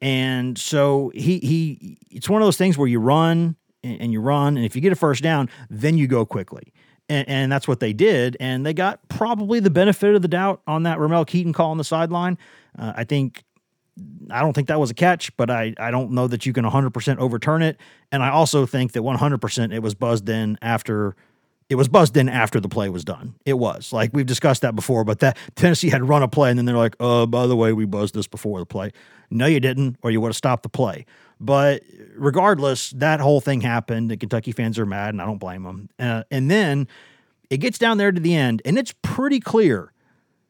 And so he he it's one of those things where you run and, and you run, and if you get a first down, then you go quickly. And, and that's what they did. And they got probably the benefit of the doubt on that Ramel Keyton call on the sideline. Uh, I think I don't think that was a catch, but I, I don't know that you can 100% overturn it. And I also think that 100% it was buzzed in after it was buzzed in after the play was done. It was like we've discussed that before, but that Tennessee had run a play and then they're like, oh, by the way, we buzzed this before the play. No, you didn't, or you would have stopped the play. But regardless, that whole thing happened. The Kentucky fans are mad, and I don't blame them. Uh, and then it gets down there to the end, and it's pretty clear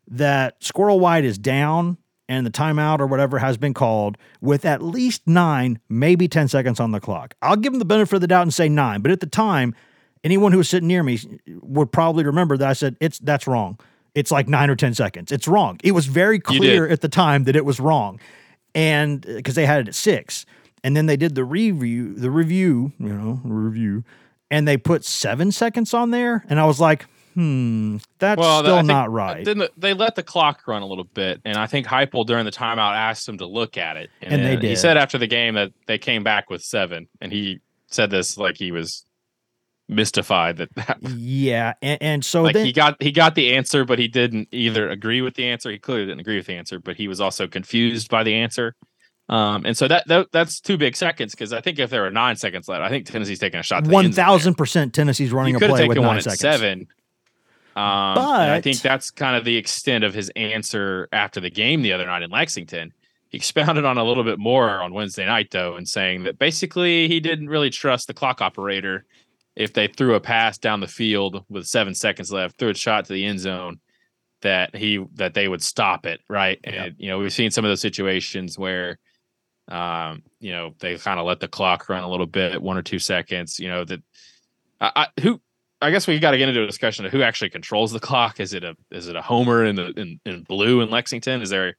that Squirrel White is down and the timeout or whatever has been called with at least nine, maybe 10 seconds on the clock. I'll give him the benefit of the doubt and say nine, but at the time, anyone who was sitting near me would probably remember that I said, it's that's wrong. It's like nine or 10 seconds. It's wrong. It was very clear at the time that it was wrong. And because they had it at six. And then they did the review, the review, you know, review, and they put seven seconds on there. And I was like, hmm, that's Well, still think- not right. Then they let the clock run a little bit, and I think Heupel during the timeout asked him to look at it, And they did. He said after the game that they came back with seven, and he said this like he was mystified that, that yeah, and, and so like then he got he got the answer, but he didn't either agree with the answer. He clearly didn't agree with the answer, but he was also confused by the answer. Um, and so that, that that's two big seconds because I think if there were nine seconds left, I think Tennessee's taking a shot. one end zone there. thousand percent Tennessee's running a play with nine one at seconds. seven. Um, and I think that's kind of the extent of his answer after the game the other night in Lexington. He expounded on a little bit more on Wednesday night, though, and saying that basically he didn't really trust the clock operator if they threw a pass down the field with seven seconds left, threw a shot to the end zone, that he that they would stop it, right? And you know, we've seen some of those situations where um, you know, they kind of let the clock run a little bit, one or two seconds, you know, that I, I who I guess we got to get into a discussion of who actually controls the clock. Is it a is it a homer in the in, in blue in Lexington? Is there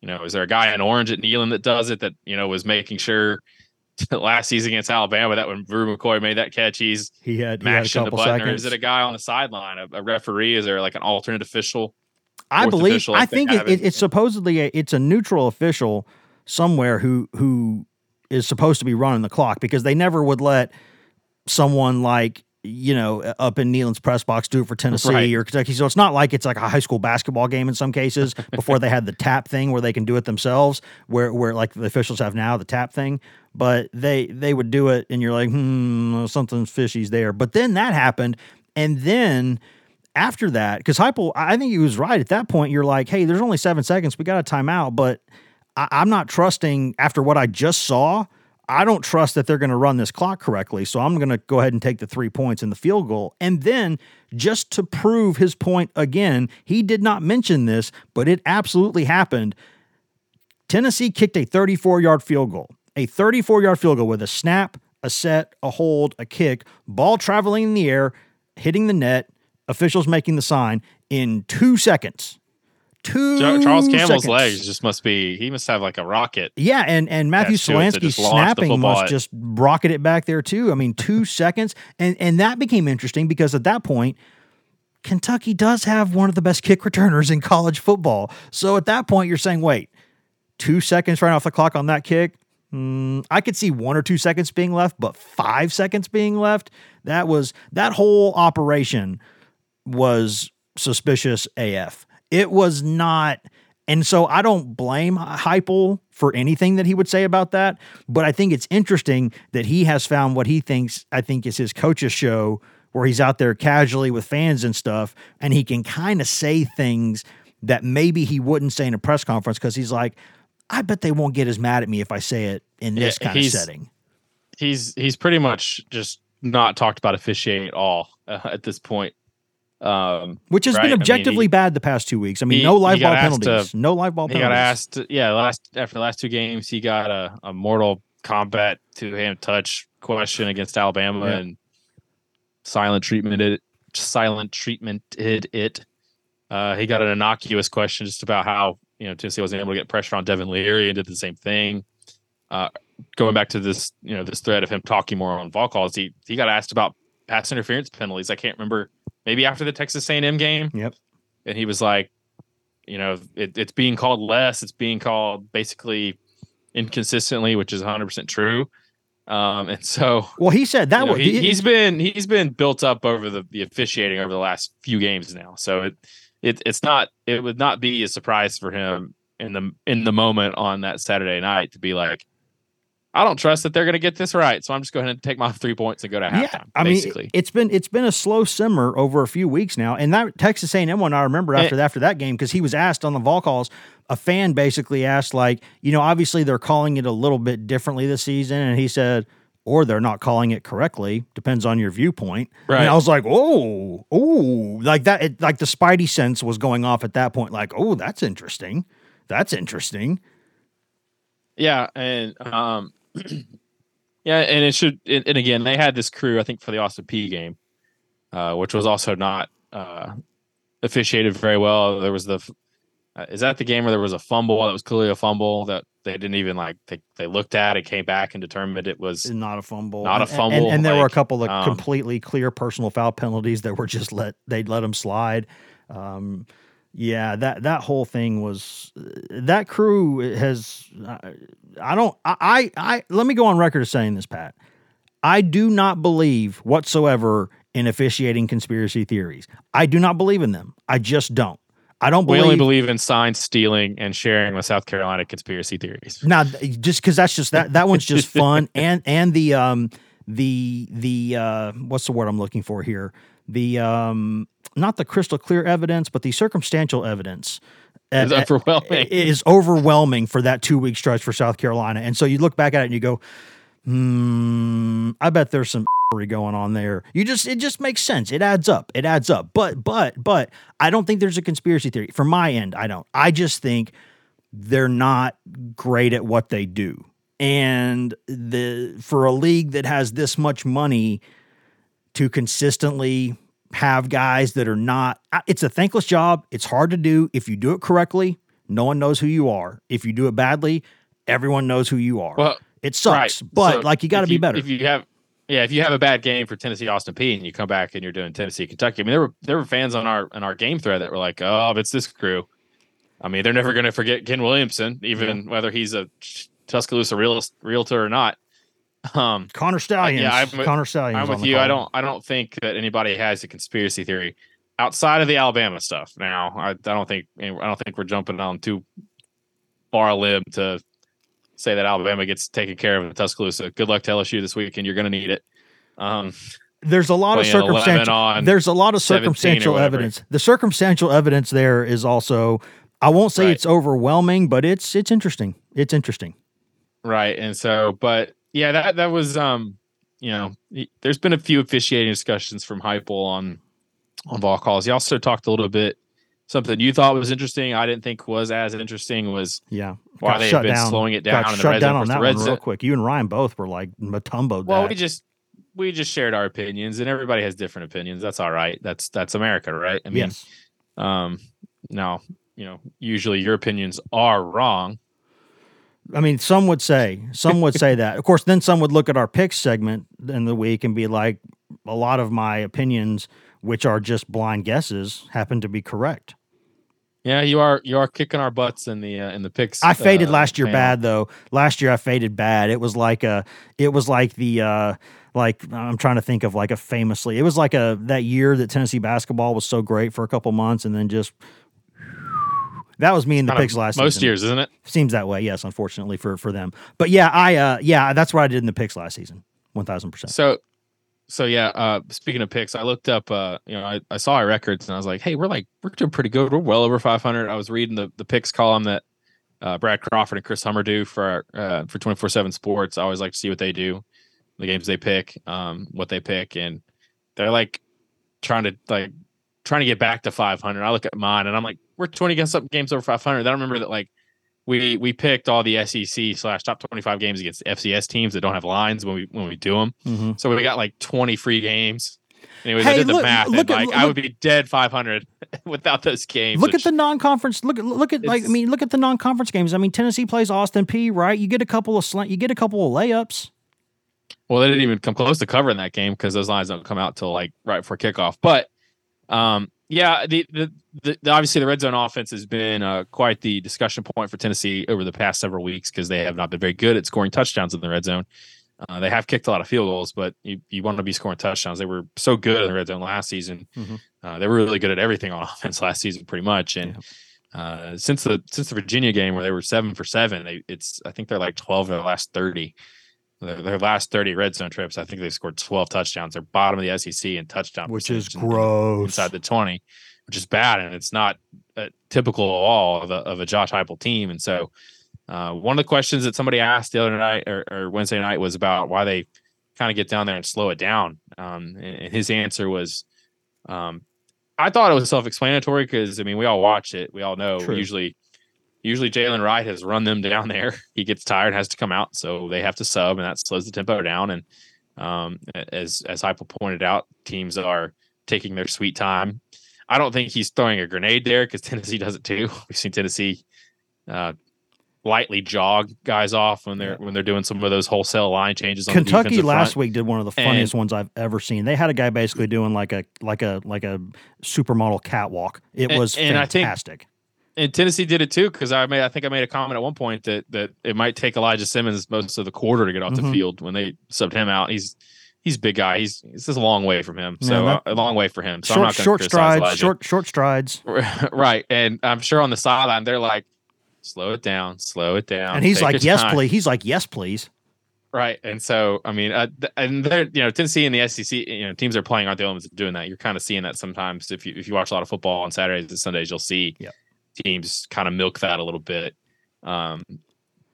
you know is there a guy in orange at Neyland that does it that you know was making sure last season against Alabama that when Bru McCoy made that catch he's He had, he had a the button, seconds. or is it a guy on the sideline, a, a referee? Is there like an alternate official? I believe. official I they think it, it, it's supposedly a, it's a neutral official somewhere who who is supposed to be running the clock because they never would let someone like you know up in Neyland's press box do it for Tennessee Right. or Kentucky. So it's not like it's like a high school basketball game in some cases before they had the tap thing where they can do it themselves, where where like the officials have now the tap thing. But they they would do it, and you're like, hmm, something fishy's there. But then that happened, and then after that, because Heupel, I think he was right at that point. You're like, hey, there's only seven seconds. We got a timeout, but I, I'm not trusting after what I just saw. I don't trust that they're going to run this clock correctly. So I'm going to go ahead and take the three points and the field goal. And then just to prove his point again, he did not mention this, but it absolutely happened. Tennessee kicked a 34 yard field goal, a 34 yard field goal with a snap, a set, a hold, a kick, ball traveling in the air, hitting the net, officials making the sign in two seconds. Two Char- Charles Campbell's seconds. legs just must be he must have like a rocket. Yeah, and and Matthew Attached to it to Salansky just launch the snapping must at- just rocket it back there too. I mean, two seconds, and and that became interesting because at that point, Kentucky does have one of the best kick returners in college football. So at that point, you're saying, wait, two seconds right off the clock on that kick. Hmm, I could see one or two seconds being left, but five seconds being left. That was that whole operation was suspicious AF. It was not. And so I don't blame Heupel for anything that he would say about that, but I think it's interesting that he has found what he thinks I think is his coach's show where he's out there casually with fans and stuff and he can kind of say things that maybe he wouldn't say in a press conference cuz he's like I bet they won't get as mad at me if I say it in this Yeah, kind of setting. He's he's pretty much just not talked about officiating at all uh, at this point. Um, Which has right? I been mean, objectively he- bad the past two weeks. I mean, he- no live ball asked to- penalties. no live ball He penalties. got asked, yeah, last after the last two games, he got a, a Mortal Kombat two hand touch question against Alabama Yeah. and silent treatment it, silent treatment it it. Uh, he got an innocuous question just about how you know Tennessee wasn't able to get pressure on Devin Leary and did the same thing. Uh, going back to this, you know, this thread of him talking more on vol calls, he he got asked about pass interference penalties. I can't remember, maybe after the Texas A&M game Yep. and he was like, you know, it, it's being called less. It's being called basically inconsistently, which is 100 percent true. Um, and so Well, he said that you know, was he, he's been he's been built up over the, the officiating over the last few games now. So it it it's not it would not be a surprise for him in the in the moment on that Saturday night to be like, I don't trust that they're going to get this right, so I'm just going to take my three points and go to halftime. Yeah, I basically, mean, it's been it's been a slow simmer over a few weeks now, and that Texas A&M one I remember after after that game because he was asked on the vol calls. A fan basically asked, like, you know, obviously they're calling it a little bit differently this season, and he said, or they're not calling it correctly. Depends on your viewpoint. Right. And I was like, oh, oh, like that. It, like the Spidey sense was going off at that point. Like, oh, that's interesting. That's interesting. Yeah, and um, yeah, and it should. And, and again, they had this crew, I think, for the Austin Peay game, uh, which was also not uh, officiated very well. There was the, uh, is that the game where there was a fumble that was clearly a fumble that They didn't even like they, they looked at it, came back and determined it was not a fumble, not a And- and- fumble. And, there were a couple of um, completely clear personal foul penalties that were just let they'd let them slide. Um, yeah, that that whole thing was that crew has. I, don't. I, I I let me go on record saying this, Pat. I do not believe whatsoever in officiating conspiracy theories. I do not believe in them. I just don't. I don't believe. We only believe in sign stealing and sharing with South Carolina conspiracy theories. Now, just because that's just that that one's just fun, and and the um the the uh what's the word I'm looking for here? The um not the crystal clear evidence, but the circumstantial evidence. Uh, overwhelming. is overwhelming for that two week stretch for South Carolina, and so you look back at it and you go, hmm, I bet there's some going on there. You just it just makes sense. It adds up. It adds up. But but but I don't think there's a conspiracy theory from my end. I don't. I just think they're not great at what they do. And the for a league that has this much money to consistently have guys that are not it's a thankless job. It's hard to do. If you do it correctly, no one knows who you are. If you do it badly, everyone knows who you are. Well, it sucks, right. but So like you got to be better. If you have, yeah, if you have a bad game for Tennessee Austin Peay and you come back and you're doing Tennessee Kentucky, I mean, there were there were fans on our on our game thread that were like, oh, if it's this crew. I mean, they're never going to forget Ken Williamson, even whether he's a Tuscaloosa real, realtor or not. Um, Connor Stalions. yeah, I'm, Connor Stalions. I'm with you. I don't. I don't think that anybody has a conspiracy theory outside of the Alabama stuff. Now, I, I don't think. I don't think we're jumping on too far a limb to say that Alabama gets taken care of in Tuscaloosa. Good luck to LSU this week, and you're going to need it. Um, there's a lot of playing 11 circumstantial there's a lot of circumstantial evidence the circumstantial evidence there is also i won't say Right. it's overwhelming but it's it's interesting it's interesting Right. And so, but yeah, that that was um, you know, there's been a few officiating discussions from Heupel on on vol calls. He also talked a little bit something you thought was interesting. I didn't think was as interesting was yeah why they've shut been down- slowing it got down in shut down on that the one real quick you and ryan both were like matumboed Well, that. we just we just shared our opinions, and everybody has different opinions. That's all right. That's that's America, right? I mean, yes um, now you know, usually your opinions are wrong. I mean, some would say, some would say that. Of course, then some would look at our picks segment in the week and be like, a lot of my opinions, which are just blind guesses, happen to be correct. Yeah, you are you are kicking our butts in the uh, in the picks. I faded uh, last year bad though. Last year I faded bad. It was like a it was like the uh like I'm trying to think of like a famously. It was like a that year that Tennessee basketball was so great for a couple months and then just that was me in the Kind picks last most season. years, isn't it? Seems that way, yes, unfortunately for for them. But yeah, I uh yeah, that's what I did in the picks last season. 1000%. So, so yeah. Uh, speaking of picks, I looked up. Uh, you know, I, I saw our records and I was like, hey, we're like we're doing pretty good. We're well over 500. I was reading the the picks column that uh, Brad Crawford and Chris Hummer do for our, uh, for 24 seven Sports. I always like to see what they do, the games they pick, um, what they pick, and they're like trying to like trying to get back to 500. I look at mine and I'm like, we're 20 against up games over 500. Then I remember that like we we picked all the SEC slash top 25 games against FCS teams that don't have lines when we when we do them. Mhm. So we got like 20 free games. Anyways, I Hey, did the look- math. look and like I would be dead 500 without those games. Look at the non-conference. Look at look at like I mean, look at the non-conference games. I mean, Tennessee plays Austin Peay. Right? You get a couple of slant. You get a couple of layups. Well, they didn't even come close to covering that game because those lines don't come out till like right before kickoff. But um, yeah, the, the the the obviously the red zone offense has been uh, quite the discussion point for Tennessee over the past several weeks because they have not been very good at scoring touchdowns in the red zone. Uh, they have kicked a lot of field goals, but you, you want to be scoring touchdowns. They were so good in the red zone last season. Mhm. Uh, they were really good at everything on offense last season, pretty much. And uh, since the since the Virginia game where they were seven for seven, they it's I think they're like twelve of their last thirty. Their, their last 30 red zone trips, I think they scored 12 touchdowns. They're bottom of the SEC in touchdown, Which is gross. inside the 20, which is bad. And it's not uh, typical at all of a, of a Josh Heupel team. And so, uh, one of the questions that somebody asked the other night or, or Wednesday night was about why they kind of get down there and slow it down. Um, and, and his answer was, um, I thought it was self-explanatory because I mean we all watch it, we all know. True. Usually, usually Jaylen Wright has run them down there. He gets tired, has to come out, so they have to sub, and that slows the tempo down. And um, as as Heupel pointed out, teams are taking their sweet time. I don't think he's throwing a grenade there because Tennessee does it too. We've seen Tennessee uh, lightly jog guys off when they're when they're doing some of those wholesale line changes. On Kentucky last front. week did one of the funniest And- ones I've ever seen. They had a guy basically doing like a like a like a supermodel catwalk. It And- was and I think- fantastic. And Tennessee did it too because I made I think I made a comment at one point that that it might take Elijah Simmons most of the quarter to get off Mhm. the field when they subbed him out. He's he's a big guy. He's this is a long way from him, so Yeah, uh, a long way for him. So short I'm not going short to strides, Elijah. short short strides. right, and I'm sure on the sideline they're like, slow it down, slow it down, and he's like, "Yes, time." please." He's like, "Yes, please." Right, and so I mean, uh, and they're you know Tennessee and the SEC, you know, teams are playing aren't the only ones doing that. You're kind of seeing that sometimes if you if you watch a lot of football on Saturdays and Sundays, you'll see Yep. Teams kind of milk that a little bit. Um,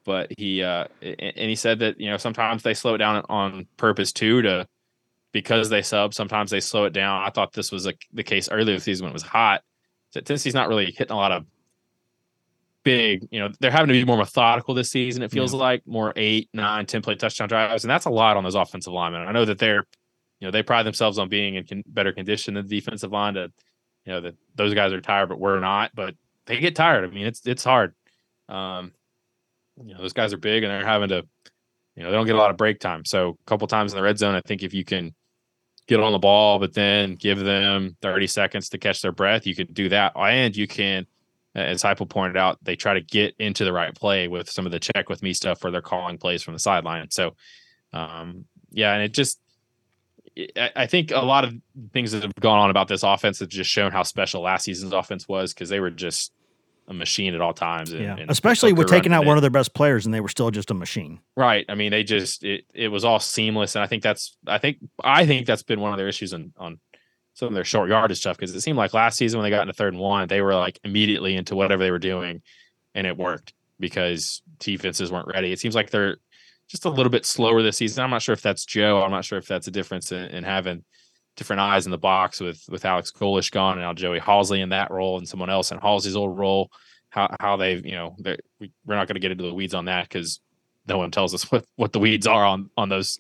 but he uh, and he said that you know sometimes they slow it down on purpose too to because they sub. Sometimes they slow it down. I thought this was a, the case earlier this season when it was hot. That Tennessee's not really hitting a lot of big, you know, they're having to be more methodical this season. It feels like more eight, nine, ten 10 play touchdown drives. And that's a lot on those offensive linemen. I know that they're, you know, they pride themselves on being in con- better condition than the defensive line to, you know, that those guys are tired, but we're not, but they get tired. I mean, it's, it's hard. Um, you know, those guys are big and they're having to, you know, they don't get a lot of break time. So a couple times in the red zone, I think if you can get on the ball, but then give them 30 seconds to catch their breath, you can do that. And you can, as Heupel pointed out, they try to get into the right play with some of the check with me stuff where they're calling plays from the sideline. So, um, yeah, and it just, I think a lot of things that have gone on about this offense have just shown how special last season's offense was because they were just a machine at all times. And, Yeah, and especially with taking out one of their best players, and they were still just a machine. Right. I mean, they just it it was all seamless, and I think that's I think I think that's been one of their issues on on some of their short yardage stuff because it seemed like last season when they got into third and one, they were like immediately into whatever they were doing, and it worked because defenses weren't ready. It seems like they're just a little bit slower this season. I'm not sure if that's Joe. I'm not sure if that's a difference in, in having different eyes in the box with with Alex Golesh gone and now Joey Halzle in that role and someone else in Halzle's old role. How how they've you know we, we're not going to get into the weeds on that because no one tells us what what the weeds are on on those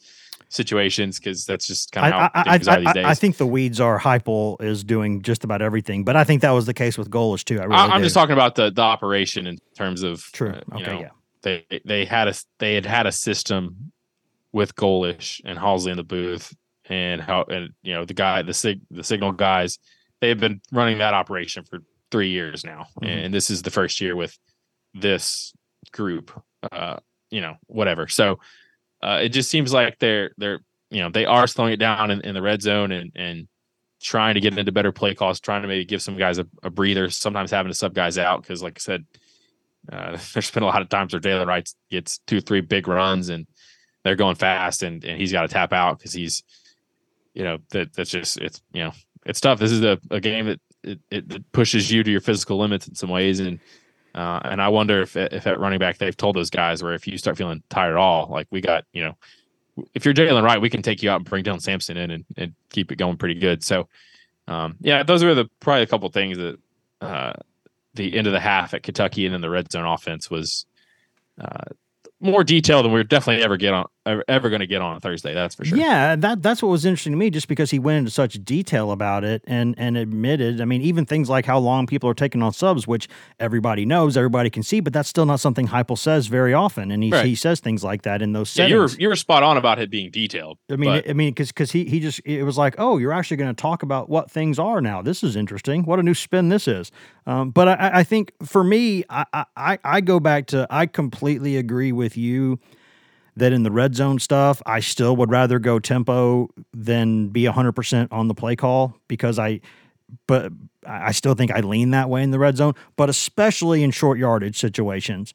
situations because that's just kind of how I, I, things are these I, days. I think the weeds are Heupel is doing just about everything, but I think that was the case with Golesh too. I really I, am just talking about the the operation in terms of True. uh, Okay, know, yeah. They they had a they had had a system with Golesh and Halzle in the booth and how and you know the guy the sig the signal guys they have been running that operation for three years now Mhm. and this is the first year with this group uh you know whatever so uh it just seems like they're they're you know they are slowing it down in, in the red zone and and trying to get into better play calls trying to maybe give some guys a, a breather sometimes having to sub guys out because like i said uh, there's been a lot of times where Jaylen Wright gets two, three big runs and they're going fast and, and he's got to tap out because he's, you know, that that's just, it's, you know, it's tough. This is a, a game that it, it, pushes you to your physical limits in some ways. And, uh, and I wonder if, if at running back, they've told those guys where if you start feeling tired at all, like we got, you know, if you're Jaylen Wright, we can take you out and bring Dylan Sampson in and, and keep it going pretty good. So, um, yeah, those are the probably a couple things that, uh, the end of the half at Kentucky and then the red zone offense was uh, more detailed than we are definitely ever get on ever, going to get on a Thursday. That's for sure. Yeah, that that's what was interesting to me, just because he went into such detail about it and and admitted. I mean, even things like how long people are taking on subs, which everybody knows, everybody can see, but that's still not something Heupel says very often, and he Right. he says things like that in those Yeah, you were settings. you were spot on about it being detailed. I mean, but- I mean, because because he he just it was like, oh, you're actually going to talk about what things are now. This is interesting. What a new spin this is. Um, but I, I think for me, I, I I go back to I completely agree with you that in the red zone stuff, I still would rather go tempo than be 100% on the play call because I, but I still think I lean that way in the red zone, but especially in short yardage situations.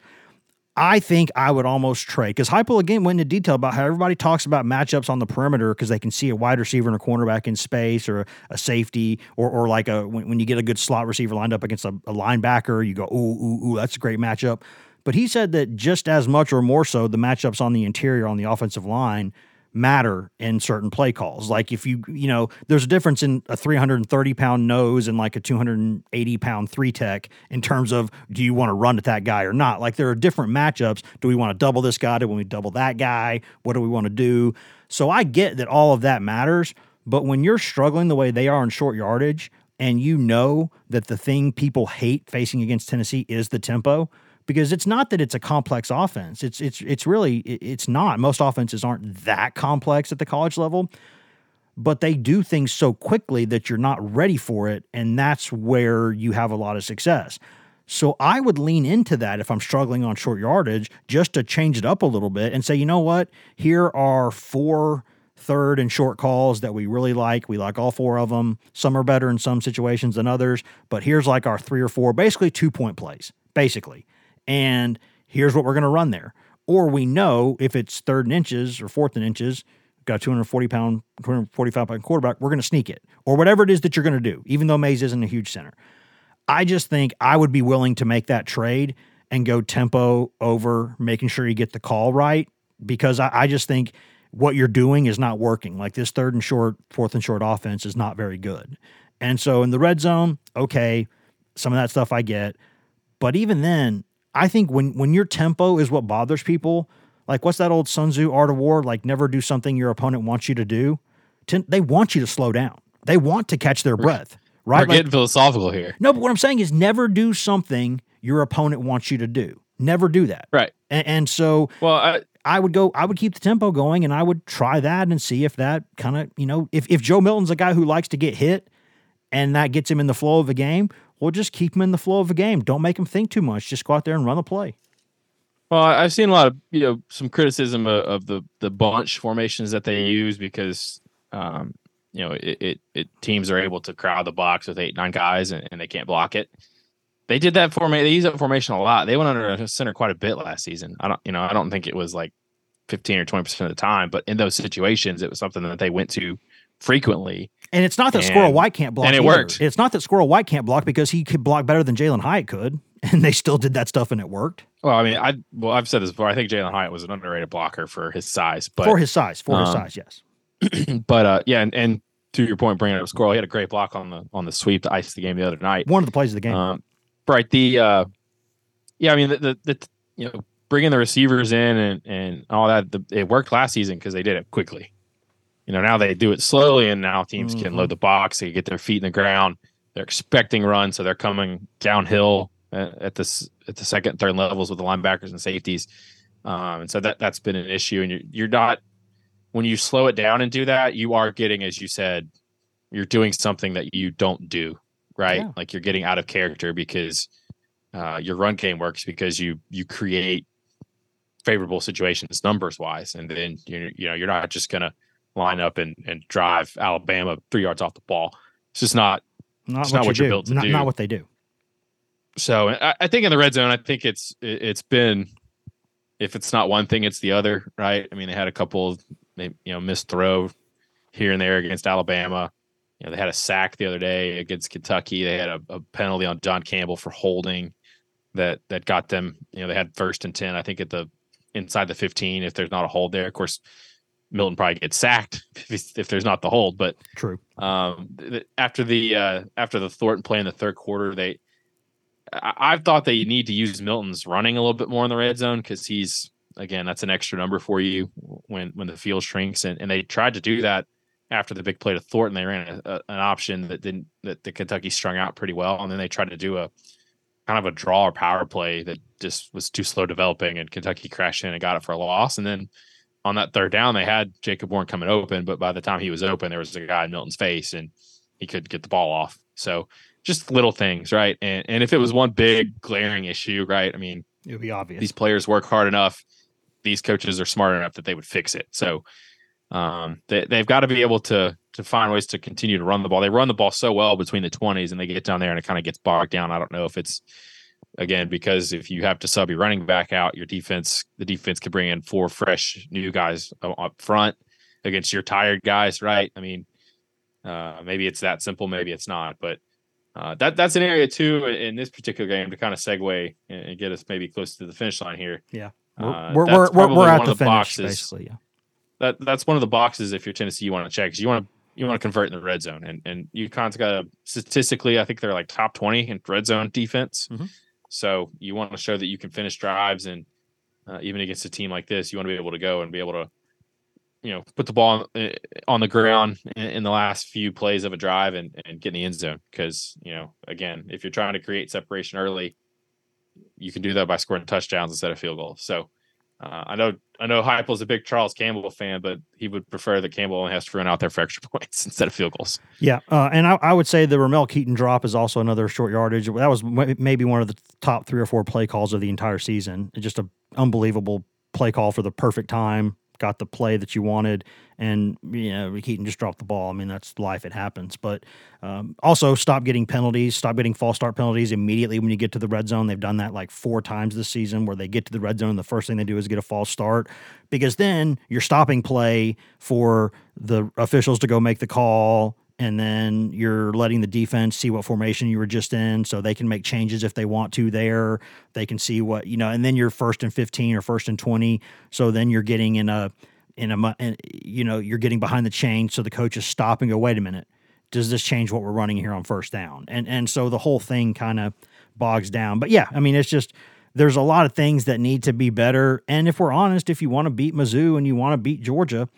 I think I would almost trade because Heupel again went into detail about how everybody talks about matchups on the perimeter because they can see a wide receiver and a cornerback in space or a safety or, or like a when, when you get a good slot receiver lined up against a, a linebacker, you go, ooh, ooh, ooh, that's a great matchup. But he said that just as much or more so, the matchups on the interior on the offensive line matter in certain play calls. Like if you, you know, there's a difference in a 330 pound nose and like a 280 pound three tech in terms of do you want to run at that guy or not? Like there are different matchups. Do we want to double this guy? Do we double that guy? What do we want to do? So I get that all of that matters. But when you're struggling the way they are in short yardage, and you know that the thing people hate facing against Tennessee is the tempo, because it's not that it's a complex offense. It's it's it's really it's not. Most offenses aren't that complex at the college level, but they do things so quickly that you're not ready for it, and that's where you have a lot of success. So I would lean into that if I'm struggling on short yardage, just to change it up a little bit and say, you know what, here are four third and short calls that we really like. We like all four of them. Some are better in some situations than others, but here's like our three or four, basically two point plays, basically and here's what we're going to run there. Or we know if it's third and inches or fourth and inches, got a 240 pound, 245 pound quarterback, we're going to sneak it or whatever it is that you're going to do, even though Mays isn't a huge center. I just think I would be willing to make that trade and go tempo over making sure you get the call right because I, I just think what you're doing is not working. Like this third and short, fourth and short offense is not very good. And so in the red zone, okay, some of that stuff I get. But even then, I think when when your tempo is what bothers people, like what's that old Sun Tzu art of war? Like never do something your opponent wants you to do. They want you to slow down. They want to catch their breath. Right? We're getting philosophical here. No, but what I'm saying is never do something your opponent wants you to do. Never do that. Right. And, and so, well, I, I would go. I would keep the tempo going, and I would try that and see if that kind of you know if if Joe Milton's a guy who likes to get hit, and that gets him in the flow of the game well, just keep them in the flow of a game. Don't make them think too much. Just go out there and run the play. Well, I've seen a lot of you know some criticism of, of the the bunch formations that they use because um, you know it, it, it, teams are able to crowd the box with eight nine guys and, and they can't block it. They did that formation. They use that formation a lot. They went under a center quite a bit last season. I don't you know I don't think it was like fifteen or twenty percent of the time, but in those situations, it was something that they went to frequently. And it's not that and, Squirrel White can't block. And it either. worked. It's not that Squirrel White can't block because he could block better than Jalin Hyatt could, and they still did that stuff and it worked. Well, I mean, I well, I've said this before. I think Jalin Hyatt was an underrated blocker for his size, but for his size, for um, his size, yes. but uh, yeah, and, and to your point, bringing up Squirrel, he had a great block on the on the sweep to ice the game the other night. One of the plays of the game, um, right? The uh, yeah, I mean, the, the, the you know bringing the receivers in and and all that, the, it worked last season because they did it quickly you know, now they do it slowly, and now teams mm-hmm. can load the box. They get their feet in the ground. They're expecting runs, so they're coming downhill at this at the second, third levels with the linebackers and safeties. Um, and so that that's been an issue. And you're you're not when you slow it down and do that, you are getting, as you said, you're doing something that you don't do, right? Yeah. Like you're getting out of character because uh, your run game works because you you create favorable situations numbers wise, and then you you know you're not just gonna line up and, and drive Alabama three yards off the ball. It's just not not, it's what, not what you are built to not, do. Not what they do. So I, I, think in the red zone, I think it's it's been if it's not one thing, it's the other, right? I mean, they had a couple, they you know, missed throw here and there against Alabama. You know, they had a sack the other day against Kentucky. They had a, a penalty on John Campbell for holding that that got them. You know, they had first and ten, I think, at the inside the fifteen. If there's not a hold there, of course, Milton probably gets sacked if, if there's not the hold. But true. Um, after the uh, after the Thornton play in the third quarter, they I, have thought they need to use Milton's running a little bit more in the red zone because he's again that's an extra number for you when when the field shrinks and, and they tried to do that after the big play to Thornton. They ran a, a, an option that didn't that the Kentucky strung out pretty well, and then they tried to do a kind of a draw or power play that just was too slow developing, and Kentucky crashed in and got it for a loss, and then on that third down, they had Jacob Warren coming open, but by the time he was open, there was a guy in Milton's face and he could get the ball off. So just little things, right? And and if it was one big glaring issue, right? I mean, it would be obvious. These players work hard enough. These coaches are smart enough that they would fix it. So um, they they've got to be able to to find ways to continue to run the ball. They run the ball so well between the twenties, and they get down there and it kind of gets bogged down. I don't know if it's again because if you have to sub your running back out, your defense the defense could bring in four fresh new guys up front against your tired guys, right? I mean, uh, maybe it's that simple, maybe it's not, but uh, that that's an area too in this particular game to kind of segue and get us maybe close to the finish line here. Yeah, uh, we're we're we're, we're at the, the finish boxes, basically. Yeah, that that's one of the boxes if you're Tennessee you want to check because you want to you want to convert in the red zone and and of got to statistically I think they're like top twenty in red zone defense. Mm-hmm. So you want to show that you can finish drives, and uh, even against a team like this, you want to be able to go and be able to, you know, put the ball on, on the ground in, in, the last few plays of a drive and, and get in the end zone. Because you know, again, if you're trying to create separation early, you can do that by scoring touchdowns instead of field goals. So uh, I know I know Heupel's a big Charles Campbell fan, but he would prefer that Campbell only has to run out there for extra points instead of field goals. Yeah, uh, and I, I, would say the Ramel Keyton drop is also another short yardage. That was maybe one of the top three or four play calls of the entire season. Just an unbelievable play call for the perfect time got the play that you wanted, and you know Keyton just dropped the ball. I mean that's life; it happens. But um, also stop getting penalties, stop getting false start penalties immediately when you get to the red zone. They've done that like four times this season, where they get to the red zone and the first thing they do is get a false start, because then you're stopping play for the officials to go make the call and then you're letting the defense see what formation you were just in so they can make changes if they want to there. They can see what you know and then you're first and 15 or first and 20 so then you're getting in a in a you know you're getting behind the chain so the coach is stopping go wait a minute does this change what we're running here on first down? And and so the whole thing kind of bogs down. But yeah i mean it's just there's a lot of things that need to be better. And if we're honest if you want to beat mizzou and you want to beat georgia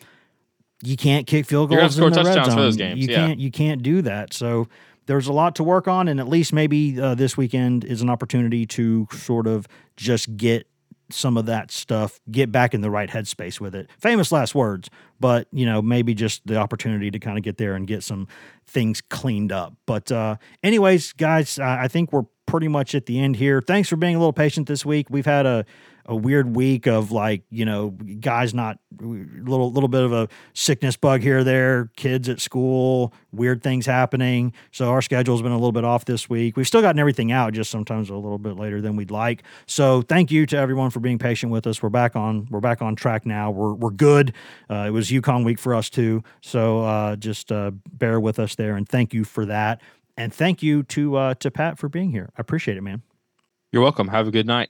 you can't kick field goals in the red zone. You yeah. can't you can't do that. So there's a lot to work on, and at least maybe uh, this weekend is an opportunity to sort of just get some of that stuff, get back in the right headspace with it. Famous last words, but you know maybe just the opportunity to kind of get there and get some things cleaned up. But uh, anyways, guys, I think we're pretty much at the end here. Thanks for being a little patient this week. We've had a a weird week of like you know guys not little little bit of a sickness bug here or there kids at school weird things happening. So our schedule's been a little bit off this week. We've still gotten everything out just sometimes a little bit later than we'd like. So thank you to everyone for being patient with us. We're back on we're back on track now. We're, we're good. Uh, it was UConn week for us too. So uh, just uh, bear with us there and thank you for that. And thank you to uh, to Pat for being here. I appreciate it man. You're welcome. Have a good night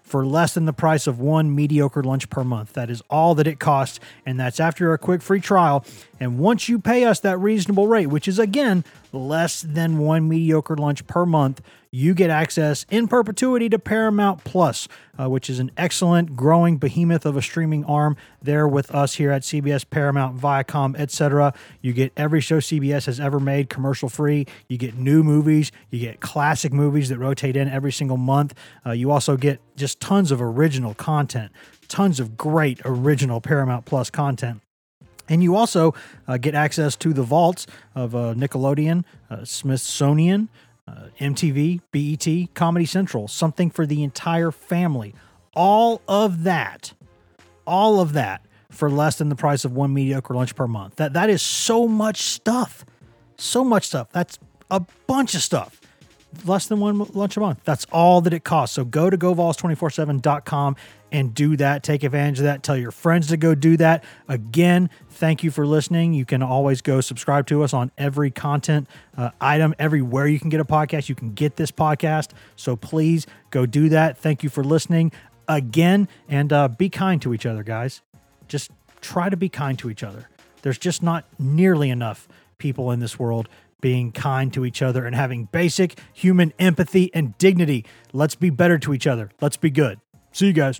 for less than the price of one mediocre lunch per month. That is all that it costs, and that's after a quick free trial. And once you pay us that reasonable rate, which is again less than one mediocre lunch per month, you get access in perpetuity to Paramount Plus, uh, which is an excellent growing behemoth of a streaming arm there with us here at CBS, Paramount, Viacom, etc. You get every show CBS has ever made commercial free. You get new movies. You get classic movies that rotate in every single month. Uh, you also get just tons of original content, tons of great original Paramount Plus content. And you also uh, get access to the vaults of uh, Nickelodeon, uh, Smithsonian, uh, MTV, BET, Comedy Central, something for the entire family. All of that, all of that for less than the price of one mediocre lunch per month. That that is so much stuff. So much stuff. That's a bunch of stuff. Less than one lunch a month. That's all that it costs. So go to govols247.com and do that. Take advantage of that. Tell your friends to go do that. Again, thank you for listening. You can always go subscribe to us on every content uh, item, everywhere you can get a podcast. You can get this podcast. So please go do that. Thank you for listening again and uh, be kind to each other, guys. Just try to be kind to each other. There's just not nearly enough people in this world being kind to each other and having basic human empathy and dignity. Let's be better to each other. Let's be good. See you guys.